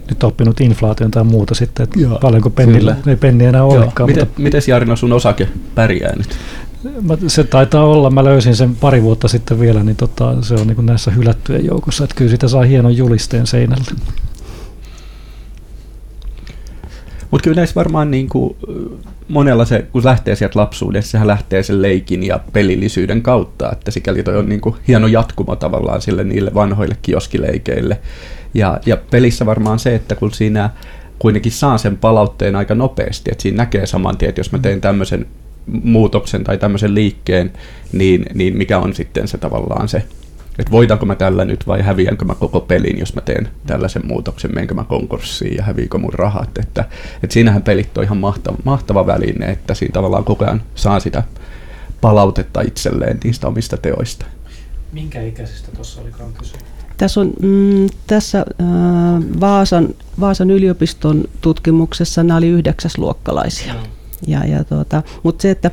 S2: Nyt oppinut inflaation tai muuta sitten, että Joo, paljonko pennillä, ei penni enää olekaan.
S5: Miten, mutta... Miten Jarno sun osake pärjää nyt?
S2: Se taitaa olla, mä löysin sen pari vuotta sitten vielä, niin tota, se on niin näissä hylättyjen joukossa, että kyllä sitä saa hienon julisteen seinälle.
S5: Mutta kyllä näissä varmaan niin kuin, monella se, kun lähtee sieltä lapsuudessa, sehän lähtee sen leikin ja pelillisyyden kautta, että sikäli toi on niin kuin hieno jatkumo tavallaan sille niille vanhoille kioskileikeille. Ja, ja pelissä varmaan se, että kun siinä kuitenkin saa sen palautteen aika nopeasti, että siinä näkee saman tien, että jos mä teen tämmöisen muutoksen tai tämmöisen liikkeen, niin, niin mikä on sitten se tavallaan se, että voitanko mä tällä nyt vai häviänkö mä koko pelin, jos mä teen tällaisen muutoksen, menenkö mä konkurssiin ja häviikö mun rahat. Että, että siinähän pelit on ihan mahtava, mahtava väline, että siinä tavallaan koko ajan saa sitä palautetta itselleen niistä omista teoista.
S2: Minkä ikäisistä tuossa olikaan kyse?
S3: Tässä on mm, tässä äh, Vaasan, Vaasan yliopiston tutkimuksessa nämä oli yhdeksäsluokkalaisia. No. Ja, ja tuota, Mutta se, että,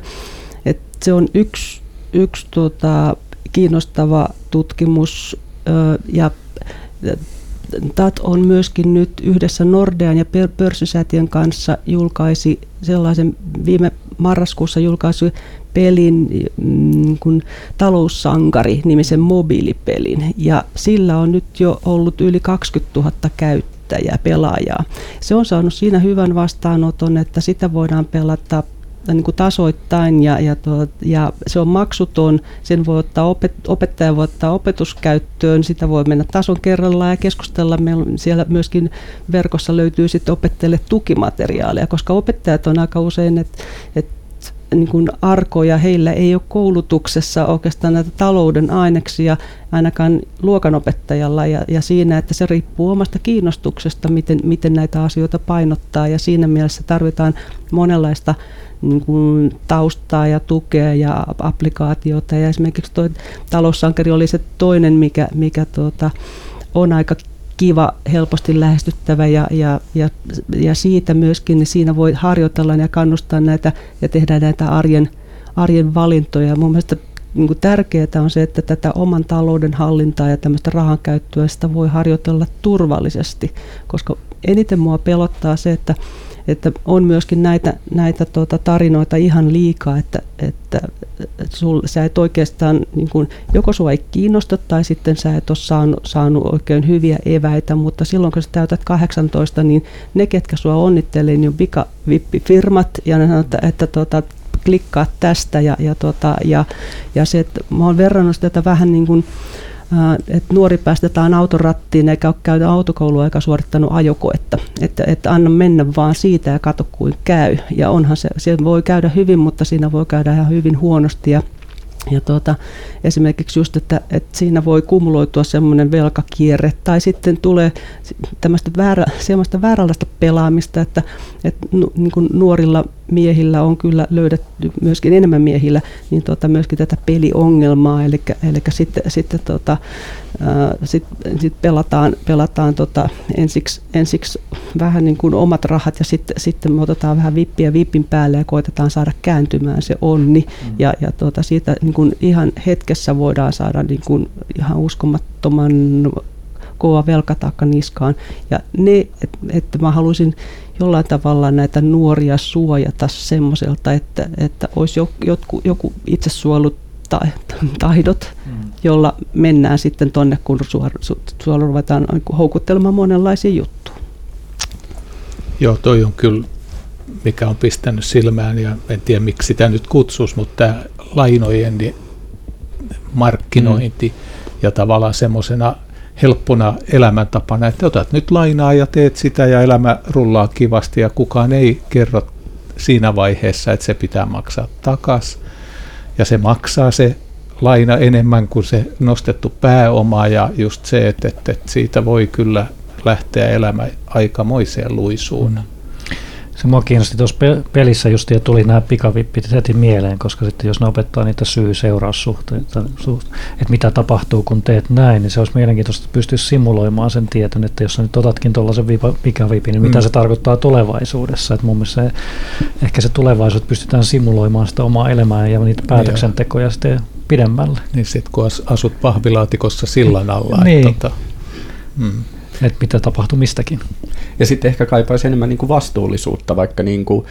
S3: että se on yksi, yksi tuota, kiinnostava tutkimus ja TAT on myöskin nyt yhdessä Nordean ja pörssisäätiön kanssa julkaisi sellaisen viime marraskuussa julkaisi pelin mm, kun taloussankari nimisen mobiilipelin. Ja sillä on nyt jo ollut yli 20 000 käyttäjää, pelaajaa. Se on saanut siinä hyvän vastaanoton, että sitä voidaan pelata niin kuin tasoittain ja, ja, ja se on maksuton. Sen voi ottaa opet, opettaja voi ottaa opetuskäyttöön, sitä voi mennä tason kerrallaan ja keskustella. Meillä siellä myöskin verkossa löytyy sitten opettajille tukimateriaaleja, koska opettajat on aika usein, että et niin kuin arkoja, heillä ei ole koulutuksessa oikeastaan näitä talouden aineksia ainakaan luokanopettajalla ja, ja siinä, että se riippuu omasta kiinnostuksesta, miten, miten näitä asioita painottaa ja siinä mielessä tarvitaan monenlaista niin kuin taustaa ja tukea ja applikaatiota. Ja esimerkiksi tuo taloussankari oli se toinen, mikä, mikä tuota, on aika kiva, helposti lähestyttävä ja, ja, ja, ja siitä myöskin niin siinä voi harjoitella ja kannustaa näitä ja tehdä näitä arjen, arjen valintoja. Mun mielestä niin kuin tärkeää on se, että tätä oman talouden hallintaa ja tämmöistä rahan käyttöä sitä voi harjoitella turvallisesti, koska eniten mua pelottaa se, että että on myöskin näitä, näitä tuota, tarinoita ihan liikaa, että, että, sul, sä et oikeastaan, niin kun, joko sua ei kiinnosta tai sitten sä et ole saanut, saanut oikein hyviä eväitä, mutta silloin kun sä täytät 18, niin ne, ketkä sua onnittelee, niin on pikavippifirmat ja ne sanoo, että, että tuota, klikkaa tästä ja, ja, tuota, ja, ja se, että mä oon verrannut tätä vähän niin kuin, että nuori päästetään autorattiin eikä ole käynyt autokoulua eikä suorittanut ajokoetta. Että, että anna mennä vaan siitä ja katso kuin käy. Ja onhan se, se voi käydä hyvin, mutta siinä voi käydä ihan hyvin huonosti. Ja ja tuota, esimerkiksi just, että, että siinä voi kumuloitua semmoinen velkakierre tai sitten tulee tämmöistä väärä, semmoista vääränlaista pelaamista, että, että niin kuin nuorilla miehillä on kyllä löydetty myöskin enemmän miehillä, niin tuota, myöskin tätä peliongelmaa, eli, eli sitten, sitten tuota, sit, sit pelataan, pelataan tota, ensiksi, ensiksi vähän niin kuin omat rahat ja sitten, sitten me otetaan vähän vippiä vipin päälle ja koitetaan saada kääntymään se onni mm. ja, ja tuota, siitä niin kuin ihan hetkessä voidaan saada niin kuin ihan uskomattoman kova velkataakka niskaan ja ne, että et mä haluaisin jollain tavalla näitä nuoria suojata semmoiselta, että, että olisi joku, joku itsesuolut taidot, mm. jolla mennään sitten tonne, kun suolla ruvetaan houkuttelemaan monenlaisia juttuja.
S4: Joo, toi on kyllä, mikä on pistänyt silmään, ja en tiedä miksi sitä nyt kutsuisi, mutta tämä lainojen markkinointi mm. ja tavallaan semmoisena helppona elämäntapana, että otat nyt lainaa ja teet sitä ja elämä rullaa kivasti ja kukaan ei kerro siinä vaiheessa, että se pitää maksaa takaisin ja se maksaa se laina enemmän kuin se nostettu pääoma ja just se, että, että, että siitä voi kyllä lähteä elämä aikamoiseen luisuun. Mm.
S2: Se mua kiinnosti tuossa pelissä just ja tuli nämä pikavippit heti mieleen, koska sitten jos ne opettaa niitä syy-seuraussuhteita, että mitä tapahtuu kun teet näin, niin se olisi mielenkiintoista, että pystyisi simuloimaan sen tietyn, että jos sä nyt otatkin tuollaisen pikavipin, niin mitä mm. se tarkoittaa tulevaisuudessa. Että mun mielestä se, ehkä se tulevaisuus pystytään simuloimaan sitä omaa elämää ja niitä päätöksentekoja sitten pidemmälle.
S4: Niin sitten kun asut pahvilaatikossa sillan alla.
S2: Niin. Että, tota, mm että mitä tapahtuu mistäkin.
S5: Ja sitten ehkä kaipaisi enemmän niin kuin vastuullisuutta, vaikka niin kuin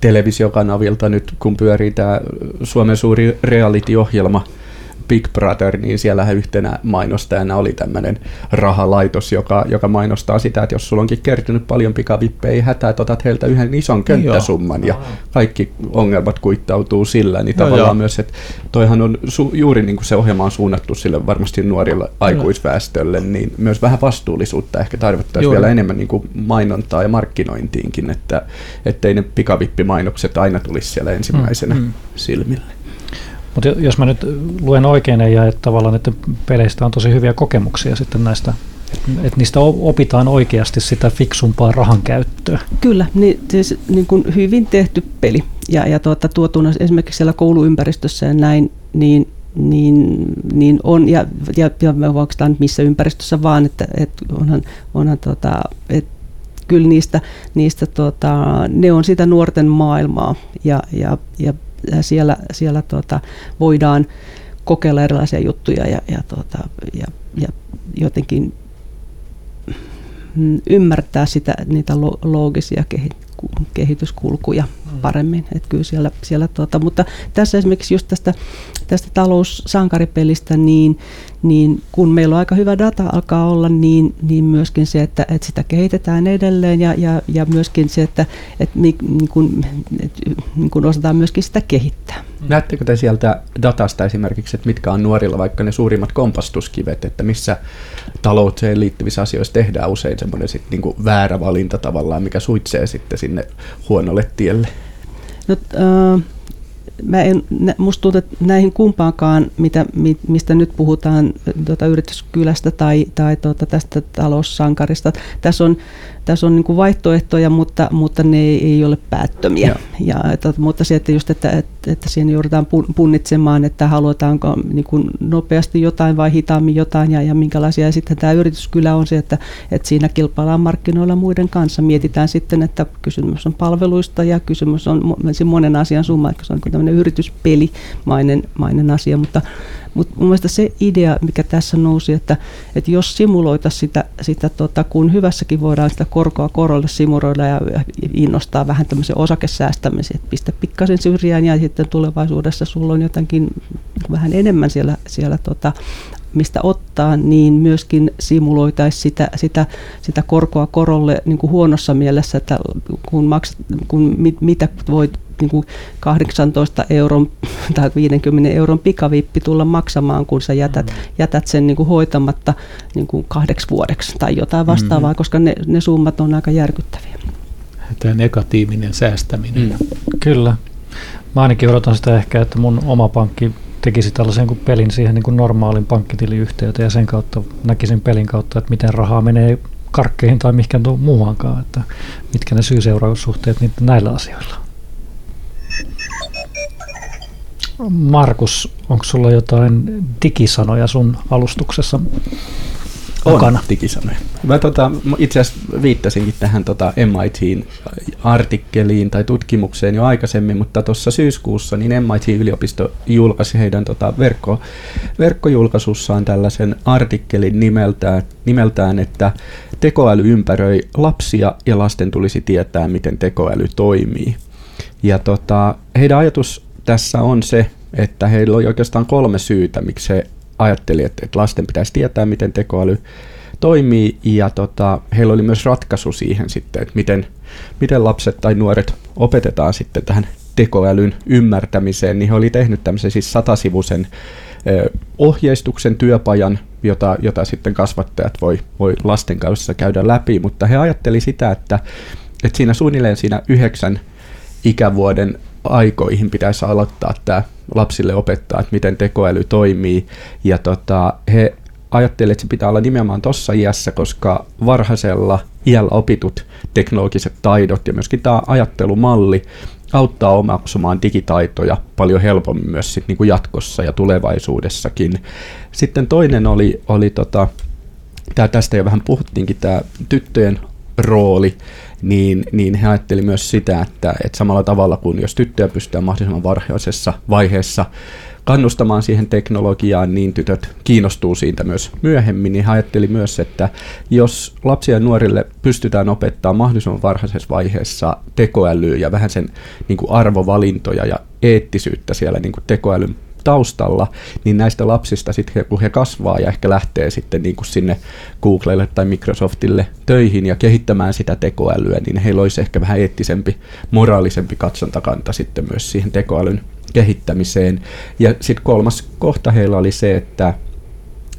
S5: televisiokanavilta nyt, kun pyörii tämä Suomen suuri reality-ohjelma – Big Brother, niin siellähän yhtenä mainostajana oli tämmöinen rahalaitos, joka, joka mainostaa sitä, että jos sulla onkin kertynyt paljon pikavippejä, ei hätää, että otat heiltä yhden ison könttäsumman ja kaikki ongelmat kuittautuu sillä, niin no tavallaan joo. myös, että toihan on su- juuri niin kuin se ohjelma on suunnattu sille varmasti nuorille aikuisväestölle, niin myös vähän vastuullisuutta ehkä tarvittaisiin vielä enemmän niin kuin mainontaa ja markkinointiinkin, että ettei ne pikavippimainokset aina tulisi siellä ensimmäisenä mm, mm. silmille.
S2: Mutta jos mä nyt luen oikein ja että tavallaan että peleistä on tosi hyviä kokemuksia sitten näistä että niistä opitaan oikeasti sitä fiksumpaa rahan käyttöä.
S3: Kyllä, niin, siis, niin kuin hyvin tehty peli. Ja, ja tuota, tuotuna esimerkiksi siellä kouluympäristössä ja näin, niin, niin, niin on, ja, ja, ja oikeastaan missä ympäristössä vaan, että, että onhan, onhan tota, että kyllä niistä, niistä tota, ne on sitä nuorten maailmaa. Ja, ja, ja siellä, siellä tuota, voidaan kokeilla erilaisia juttuja ja, ja, tuota, ja, ja jotenkin mm, ymmärtää sitä, niitä loogisia kehityskulkuja mm. paremmin. Et kyllä siellä, siellä tuota, mutta tässä esimerkiksi just tästä, tästä taloussankaripelistä, niin, niin kun meillä on aika hyvä data alkaa olla, niin, niin myöskin se, että, että sitä kehitetään edelleen ja, ja, ja myöskin se, että, että niin, niin kun, että niin kun osataan myöskin sitä kehittää.
S5: Näettekö te sieltä datasta esimerkiksi, että mitkä on nuorilla vaikka ne suurimmat kompastuskivet, että missä talouteen liittyvissä asioissa tehdään usein semmoinen sit niinku väärä valinta tavallaan, mikä suitsee sitten sinne huonolle tielle?
S3: No, äh, mä en, musta tuntuu, että näihin kumpaankaan, mitä, mistä nyt puhutaan, tuota yrityskylästä tai, tai tuota tästä taloussankarista, tässä on tässä on niin vaihtoehtoja, mutta, mutta ne ei ole päättömiä. Ja. Ja, että, mutta se, että, just, että, että, että siinä joudutaan punnitsemaan, että halutaanko niin kuin nopeasti jotain vai hitaammin jotain ja, ja minkälaisia. Ja sitten tämä yritys kyllä on se, että, että siinä kilpaillaan markkinoilla muiden kanssa. Mietitään sitten, että kysymys on palveluista ja kysymys on monen asian summa, että se on tämmöinen yrityspelimainen mainen asia, mutta mutta mun mielestä se idea, mikä tässä nousi, että, että jos simuloita sitä, sitä tota, kun hyvässäkin voidaan sitä korkoa korolle simuloida ja innostaa vähän tämmöisen osakesäästämisen, että pistä pikkasen syrjään ja sitten tulevaisuudessa sulla on jotenkin vähän enemmän siellä, siellä tota, mistä ottaa, niin myöskin simuloitaisiin sitä, sitä, sitä korkoa korolle niin kuin huonossa mielessä, että kun, maksat, kun mit, mitä voit niin kuin 18 euron tai 50 euron pikavippi tulla maksamaan, kun sä jätät, mm. jätät sen niin kuin hoitamatta niin kuin kahdeksi vuodeksi tai jotain vastaavaa, mm. koska ne, ne summat on aika järkyttäviä.
S4: Tämä negatiivinen säästäminen. Mm.
S2: Kyllä. Mä ainakin odotan sitä ehkä, että mun oma pankki tekisi tällaisen kuin pelin siihen niin kuin normaalin pankkitiliyhteyteen ja sen kautta näkisin pelin kautta, että miten rahaa menee karkkeihin tai mihinkään muuhankaan, että mitkä ne syy-seuraussuhteet näillä asioilla. Markus, onko sulla jotain digisanoja sun alustuksessa
S5: mukana? On digisanoja. Mä tota, itse asiassa viittasinkin tähän tota MIT-artikkeliin tai tutkimukseen jo aikaisemmin, mutta tuossa syyskuussa niin MIT-yliopisto julkaisi heidän tota verkko, verkkojulkaisussaan tällaisen artikkelin nimeltään, nimeltään, että tekoäly ympäröi lapsia ja lasten tulisi tietää, miten tekoäly toimii. Ja tota, heidän ajatus tässä on se, että heillä oli oikeastaan kolme syytä, miksi he ajatteli, että, että lasten pitäisi tietää, miten tekoäly toimii, ja tota, heillä oli myös ratkaisu siihen sitten, että miten, miten lapset tai nuoret opetetaan sitten tähän tekoälyn ymmärtämiseen, niin he oli tehnyt tämmöisen siis satasivuisen ohjeistuksen työpajan, jota, jota sitten kasvattajat voi, voi lasten kanssa käydä läpi, mutta he ajatteli sitä, että, että siinä suunnilleen siinä yhdeksän ikävuoden aikoihin pitäisi aloittaa tämä lapsille opettaa, että miten tekoäly toimii. Ja tota, he ajattelivat, että se pitää olla nimenomaan tuossa iässä, koska varhaisella iällä opitut teknologiset taidot ja myöskin tämä ajattelumalli auttaa omaksumaan digitaitoja paljon helpommin myös sit niinku jatkossa ja tulevaisuudessakin. Sitten toinen oli, oli tota, tää, tästä jo vähän puhuttiinkin, tämä tyttöjen rooli niin, niin he ajatteli myös sitä, että, että samalla tavalla kuin jos tyttöjä pystytään mahdollisimman varhaisessa vaiheessa kannustamaan siihen teknologiaan, niin tytöt kiinnostuu siitä myös myöhemmin, niin ajatteli myös, että jos lapsia ja nuorille pystytään opettaa mahdollisimman varhaisessa vaiheessa tekoälyä ja vähän sen niin kuin arvovalintoja ja eettisyyttä siellä niin kuin tekoälyn taustalla, niin näistä lapsista sitten kun he kasvaa ja ehkä lähtee sitten niin kuin sinne Googlelle tai Microsoftille töihin ja kehittämään sitä tekoälyä, niin heillä olisi ehkä vähän eettisempi, moraalisempi katsontakanta sitten myös siihen tekoälyn kehittämiseen. Ja sitten kolmas kohta heillä oli se, että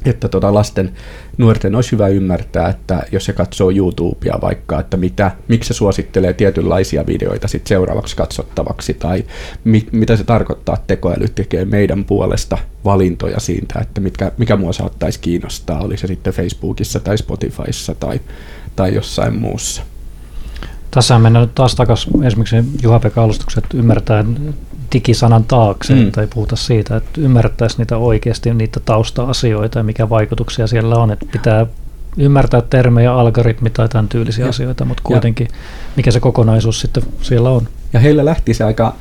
S5: että tota lasten, nuorten olisi hyvä ymmärtää, että jos se katsoo YouTubea vaikka, että mitä, miksi se suosittelee tietynlaisia videoita sit seuraavaksi katsottavaksi, tai mi, mitä se tarkoittaa, että tekoäly tekee meidän puolesta valintoja siitä, että mitkä, mikä mua saattaisi kiinnostaa, oli se sitten Facebookissa tai Spotifyssa tai, tai jossain muussa.
S2: Tässä mennään nyt taas takaisin esimerkiksi Juha-Pekka alustukset ymmärtää digisanan taakse, mm. tai puhuta siitä, että ymmärtäisi niitä oikeasti, niitä tausta-asioita ja mikä vaikutuksia siellä on, että pitää ymmärtää termejä, algoritmit tai tämän tyylisiä ja. asioita, mutta kuitenkin ja. mikä se kokonaisuus sitten siellä on.
S5: Ja heillä lähti se aika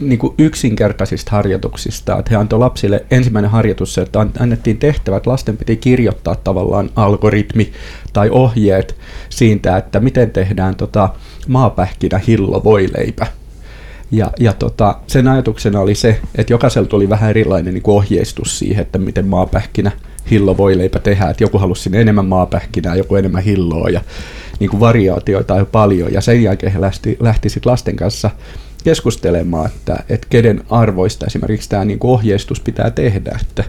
S5: niin kuin yksinkertaisista harjoituksista. Että he antoi lapsille ensimmäinen harjoitus se, että annettiin tehtävät, lasten piti kirjoittaa tavallaan algoritmi tai ohjeet siitä, että miten tehdään tota maapähkinä hillo voileipä. Ja, ja tota, sen ajatuksena oli se, että jokaisella tuli vähän erilainen niin kuin ohjeistus siihen, että miten maapähkinä hillo voileipä tehdään. Että joku halusi sinne enemmän maapähkinää, joku enemmän hilloa ja niin kuin variaatioita on paljon. Ja sen jälkeen he lähti, lähti sit lasten kanssa keskustelemaan, että, että kenen arvoista esimerkiksi tämä niin kuin ohjeistus pitää tehdä, että,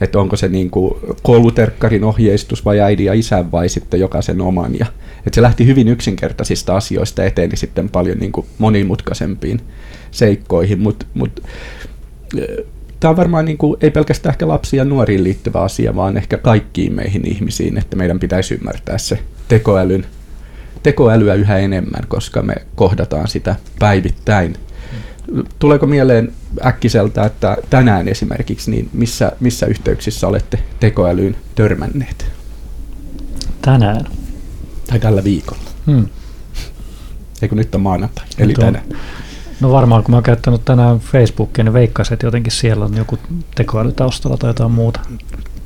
S5: että onko se niin kuin kouluterkkarin ohjeistus vai äidin ja isän vai sitten jokaisen oman. Ja, että se lähti hyvin yksinkertaisista asioista eteni sitten paljon niin kuin monimutkaisempiin seikkoihin, mutta mut, tämä on varmaan niin kuin, ei pelkästään ehkä lapsiin ja nuoriin liittyvä asia, vaan ehkä kaikkiin meihin ihmisiin, että meidän pitäisi ymmärtää se tekoälyn tekoälyä yhä enemmän, koska me kohdataan sitä päivittäin. Tuleeko mieleen äkkiseltä, että tänään esimerkiksi, niin missä, missä yhteyksissä olette tekoälyyn törmänneet?
S2: Tänään.
S5: Tai tällä viikolla.
S2: Hmm.
S5: Eikö nyt on maanantai, eli
S2: Nyt on.
S5: tänään.
S2: No varmaan kun mä oon käyttänyt tänään Facebookia, niin veikkaisin, että jotenkin siellä on joku tekoäly taustalla tai jotain muuta.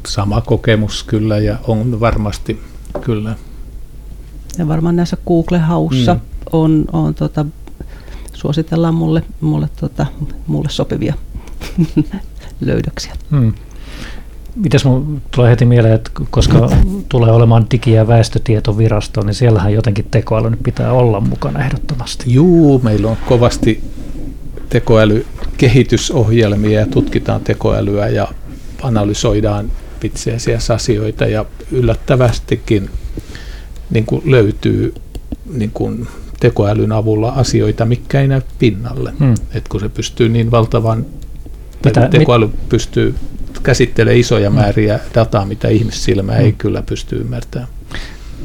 S4: Sama kokemus kyllä ja on varmasti kyllä.
S3: Ja varmaan näissä Google-haussa
S4: Mm.
S3: on, on tota, suositellaan mulle, mulle, tota, mulle sopivia löydöksiä.
S2: Hmm. Mites mun tulee heti mieleen, että koska tulee olemaan digi- ja väestötietovirasto, niin siellähän jotenkin tekoäly nyt pitää olla mukana ehdottomasti.
S4: Juu, meillä on kovasti tekoälykehitysohjelmia ja tutkitaan tekoälyä ja analysoidaan itse asiassa asioita ja yllättävästikin niin kuin löytyy niin kuin tekoälyn avulla asioita, mikä ei näy pinnalle.
S2: Hmm.
S4: Et kun se pystyy niin valtavan,
S2: Mitä-
S4: tekoäly pystyy käsittelemään isoja määriä dataa, mitä ihmissilmä ei
S2: Hmm.
S4: kyllä pysty ymmärtämään.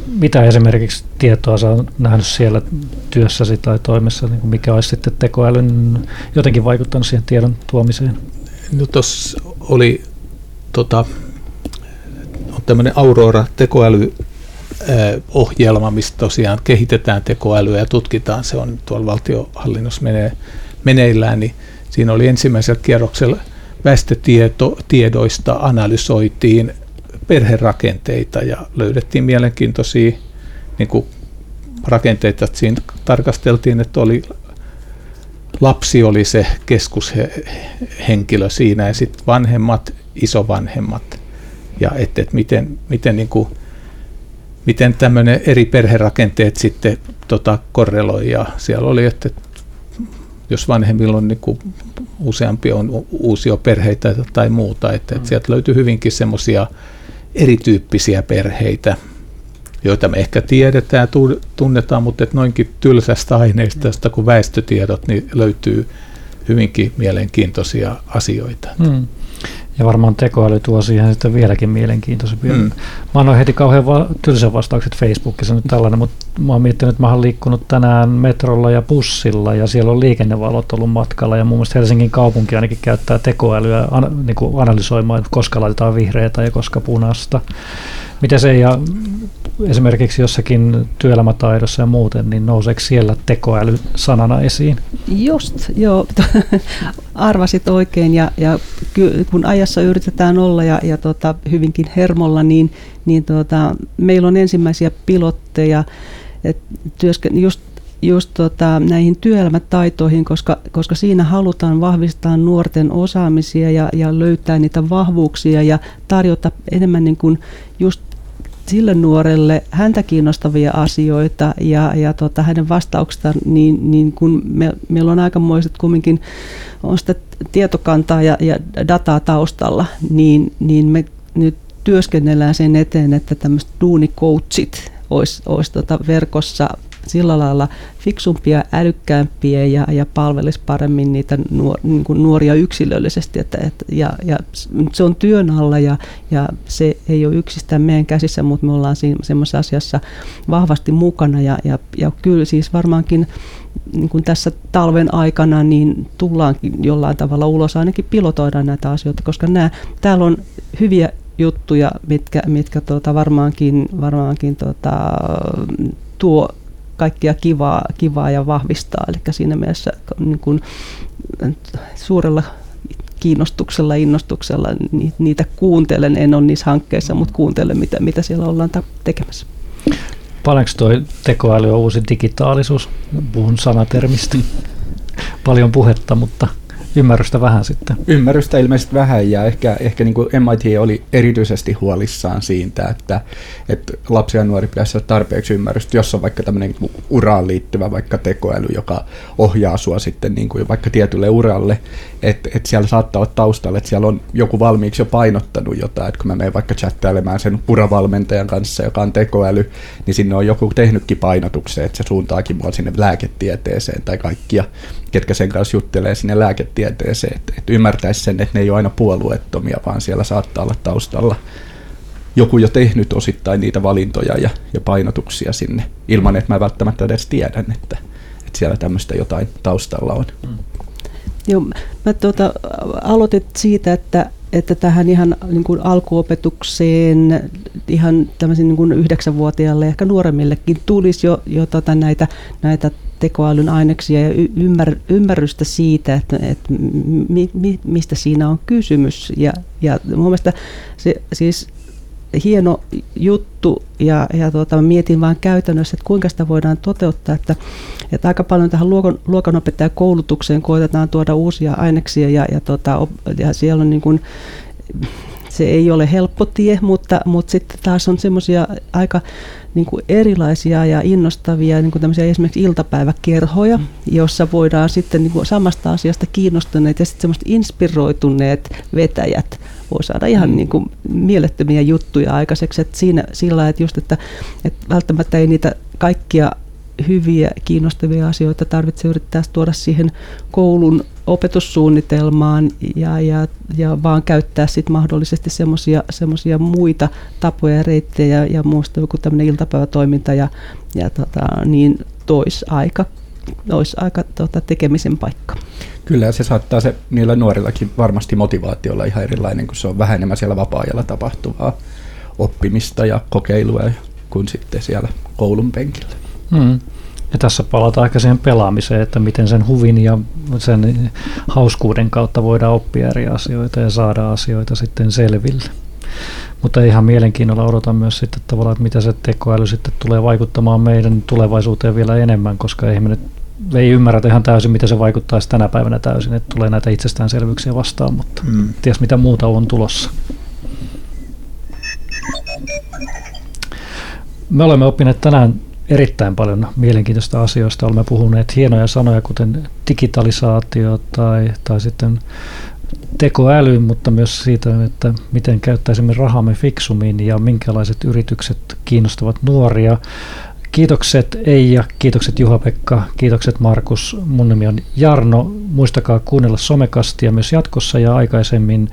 S2: Mitä esimerkiksi tietoa sä oot nähnyt siellä työssäsi tai toimessa, niin mikä olisi sitten tekoälyn jotenkin vaikuttanut siihen tiedon tuomiseen?
S4: No tuossa oli tota, on tämmöinen Aurora tekoäly ohjelma, mistä tosiaan kehitetään tekoälyä ja tutkitaan, se on tuolla valtiohallinnossa menee, meneillään, niin siinä oli ensimmäisellä kierroksella väestötiedoista analysoitiin perherakenteita ja löydettiin mielenkiintoisia niin kuin rakenteita. että Siinä tarkasteltiin, että oli lapsi oli se keskushenkilö siinä ja sitten vanhemmat, isovanhemmat ja että et miten, miten, niin kuin, miten tämmöinen eri perherakenteet sitten tota, korreloi ja siellä oli, että jos vanhemmilla on niin kuin useampi on uusia perheitä tai muuta, että, että sieltä löytyy hyvinkin semmoisia erityyppisiä perheitä, joita me ehkä tiedetään, tu- tunnetaan, mutta että noinkin tylsästä aineistosta kuin väestötiedot, niin löytyy hyvinkin mielenkiintoisia asioita.
S2: Hmm. Ja varmaan tekoäly tuo siihen sitten vieläkin mielenkiintoisempia.
S4: Hmm.
S2: Mm. Mä annoin heti kauhean va- tylsän vastaukset Facebookissa nyt tällainen, mutta mä oon miettinyt, että mä oon liikkunut tänään metrolla ja bussilla ja siellä on liikennevalot ollut matkalla ja mun mielestä Helsingin kaupunki ainakin käyttää tekoälyä an- niin kuin analysoimaan, että koska laitetaan vihreätä ja koska punaista. Miten se ja esimerkiksi jossakin työelämätaidossa ja muuten, niin nouseeko siellä tekoäly sanana esiin?
S3: Just, joo, arvasit oikein ja, ja kun ajassa yritetään olla ja, ja tota, hyvinkin hermolla, niin, niin tota, meillä on ensimmäisiä pilotteja et työske, just, just tota, näihin työelämätaitoihin, koska, koska siinä halutaan vahvistaa nuorten osaamisia ja, ja löytää niitä vahvuuksia ja tarjota enemmän niin kuin just sille nuorelle häntä kiinnostavia asioita ja, ja tota, hänen vastauksestaan, niin, niin kun me, meillä on aikamoiset kumminkin, on sitä tietokantaa ja, ja dataa taustalla, niin, niin me nyt työskennellään sen eteen, että tämmöiset duunikoutsit olisi, olisi tota verkossa sillä lailla fiksumpia, älykkäämpiä ja, ja palvelisi paremmin niitä nuor, niin kuin nuoria yksilöllisesti. Että, että, ja, ja se on työn alla ja, ja se ei ole yksistään meidän käsissä, mutta me ollaan siinä semmoisessa asiassa vahvasti mukana ja, ja, ja kyllä siis varmaankin niin kuin tässä talven aikana niin tullaankin jollain tavalla ulos, ainakin pilotoidaan näitä asioita, koska nämä, täällä on hyviä juttuja, mitkä, mitkä tuota varmaankin, varmaankin tuota, tuo kaikkia kivaa, kivaa ja vahvistaa. Eli siinä mielessä niin kun suurella kiinnostuksella, innostuksella niitä kuuntelen. En ole niissä hankkeissa, mutta kuuntelen, mitä, mitä siellä ollaan tekemässä.
S2: Paljonko tuo tekoäly on uusi digitaalisuus? Puhun sanatermistä. Paljon puhetta, mutta ymmärrystä vähän sitten.
S5: Ymmärrystä ilmeisesti vähän ja ehkä, ehkä niin kuin MIT oli erityisesti huolissaan siitä, että, että lapsia ja nuori pitäisi olla tarpeeksi ymmärrystä, jos on vaikka tämmöinen uraan liittyvä vaikka tekoäly, joka ohjaa sua sitten niin kuin vaikka tietylle uralle, että, että siellä saattaa olla taustalla, että siellä on joku valmiiksi jo painottanut jotain, että kun mä menen vaikka chattailemaan sen uravalmentajan kanssa, joka on tekoäly, niin sinne on joku tehnytkin painotuksen, että se suuntaakin mua sinne lääketieteeseen tai kaikkia, ketkä sen kanssa juttelee sinne lääketieteeseen, että, että ymmärtäisi sen, että ne ei ole aina puolueettomia, vaan siellä saattaa olla taustalla joku jo tehnyt osittain niitä valintoja ja, ja painotuksia sinne, ilman että mä välttämättä edes tiedän, että, että siellä tämmöistä jotain taustalla on. Mm.
S3: Joo, mä tuota, aloitin siitä, että, että tähän ihan niin kuin alkuopetukseen ihan tämmöisen niin kuin yhdeksänvuotiaalle ehkä nuoremmillekin tulisi jo, jo tota näitä, näitä tekoälyn aineksia ja ymmär, ymmärrystä siitä, että, että mi, mi, mistä siinä on kysymys. Ja, ja mun mielestä se, siis hieno juttu ja, ja tuota, mietin vain käytännössä, että kuinka sitä voidaan toteuttaa, että, että aika paljon tähän luokan, luokanopettajakoulutukseen koitetaan tuoda uusia aineksia ja, ja, tuota, ja siellä on niin kuin, se ei ole helppo tie, mutta, mutta sitten taas on semmoisia aika niin kuin erilaisia ja innostavia niin kuin tämmöisiä esimerkiksi iltapäiväkerhoja, jossa voidaan sitten niin kuin samasta asiasta kiinnostuneet ja sitten semmoista inspiroituneet vetäjät voi saada ihan mm. niin kuin mielettömiä juttuja aikaiseksi. Että siinä sillä että just, että, että välttämättä ei niitä kaikkia hyviä, kiinnostavia asioita tarvitse yrittää tuoda siihen koulun opetussuunnitelmaan ja, ja, ja vaan käyttää sit mahdollisesti semmoisia muita tapoja ja reittejä ja muusta joku tämmöinen iltapäivätoiminta ja, ja tota, niin tois aika, tois aika tota, tekemisen paikka.
S5: Kyllä, se saattaa se niillä nuorillakin varmasti motivaatio olla ihan erilainen, kun se on vähän enemmän siellä vapaa-ajalla tapahtuvaa oppimista ja kokeilua kuin sitten siellä koulun penkillä.
S2: Hmm. Ja tässä palataan aika siihen pelaamiseen, että miten sen huvin ja sen hauskuuden kautta voidaan oppia eri asioita ja saada asioita sitten selville. Mutta ihan mielenkiinnolla odotan myös sitten tavallaan, että mitä se tekoäly sitten tulee vaikuttamaan meidän tulevaisuuteen vielä enemmän, koska ei me nyt ei ymmärrä ihan täysin, miten se vaikuttaa tänä päivänä täysin, että tulee näitä itsestäänselvyyksiä vastaan, mutta mm. ties mitä muuta on tulossa. Me olemme oppineet tänään erittäin paljon mielenkiintoista asioista. Olemme puhuneet hienoja sanoja, kuten digitalisaatio tai, tai sitten tekoäly, mutta myös siitä, että miten käyttäisimme rahamme fiksummin ja minkälaiset yritykset kiinnostavat nuoria. Kiitokset Eija, kiitokset Juha-Pekka, kiitokset Markus. Mun nimi on Jarno. Muistakaa kuunnella somekastia myös jatkossa ja aikaisemmin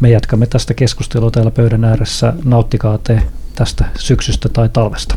S2: me jatkamme tästä keskustelua täällä pöydän ääressä. Nauttikaa te tästä syksystä tai talvesta.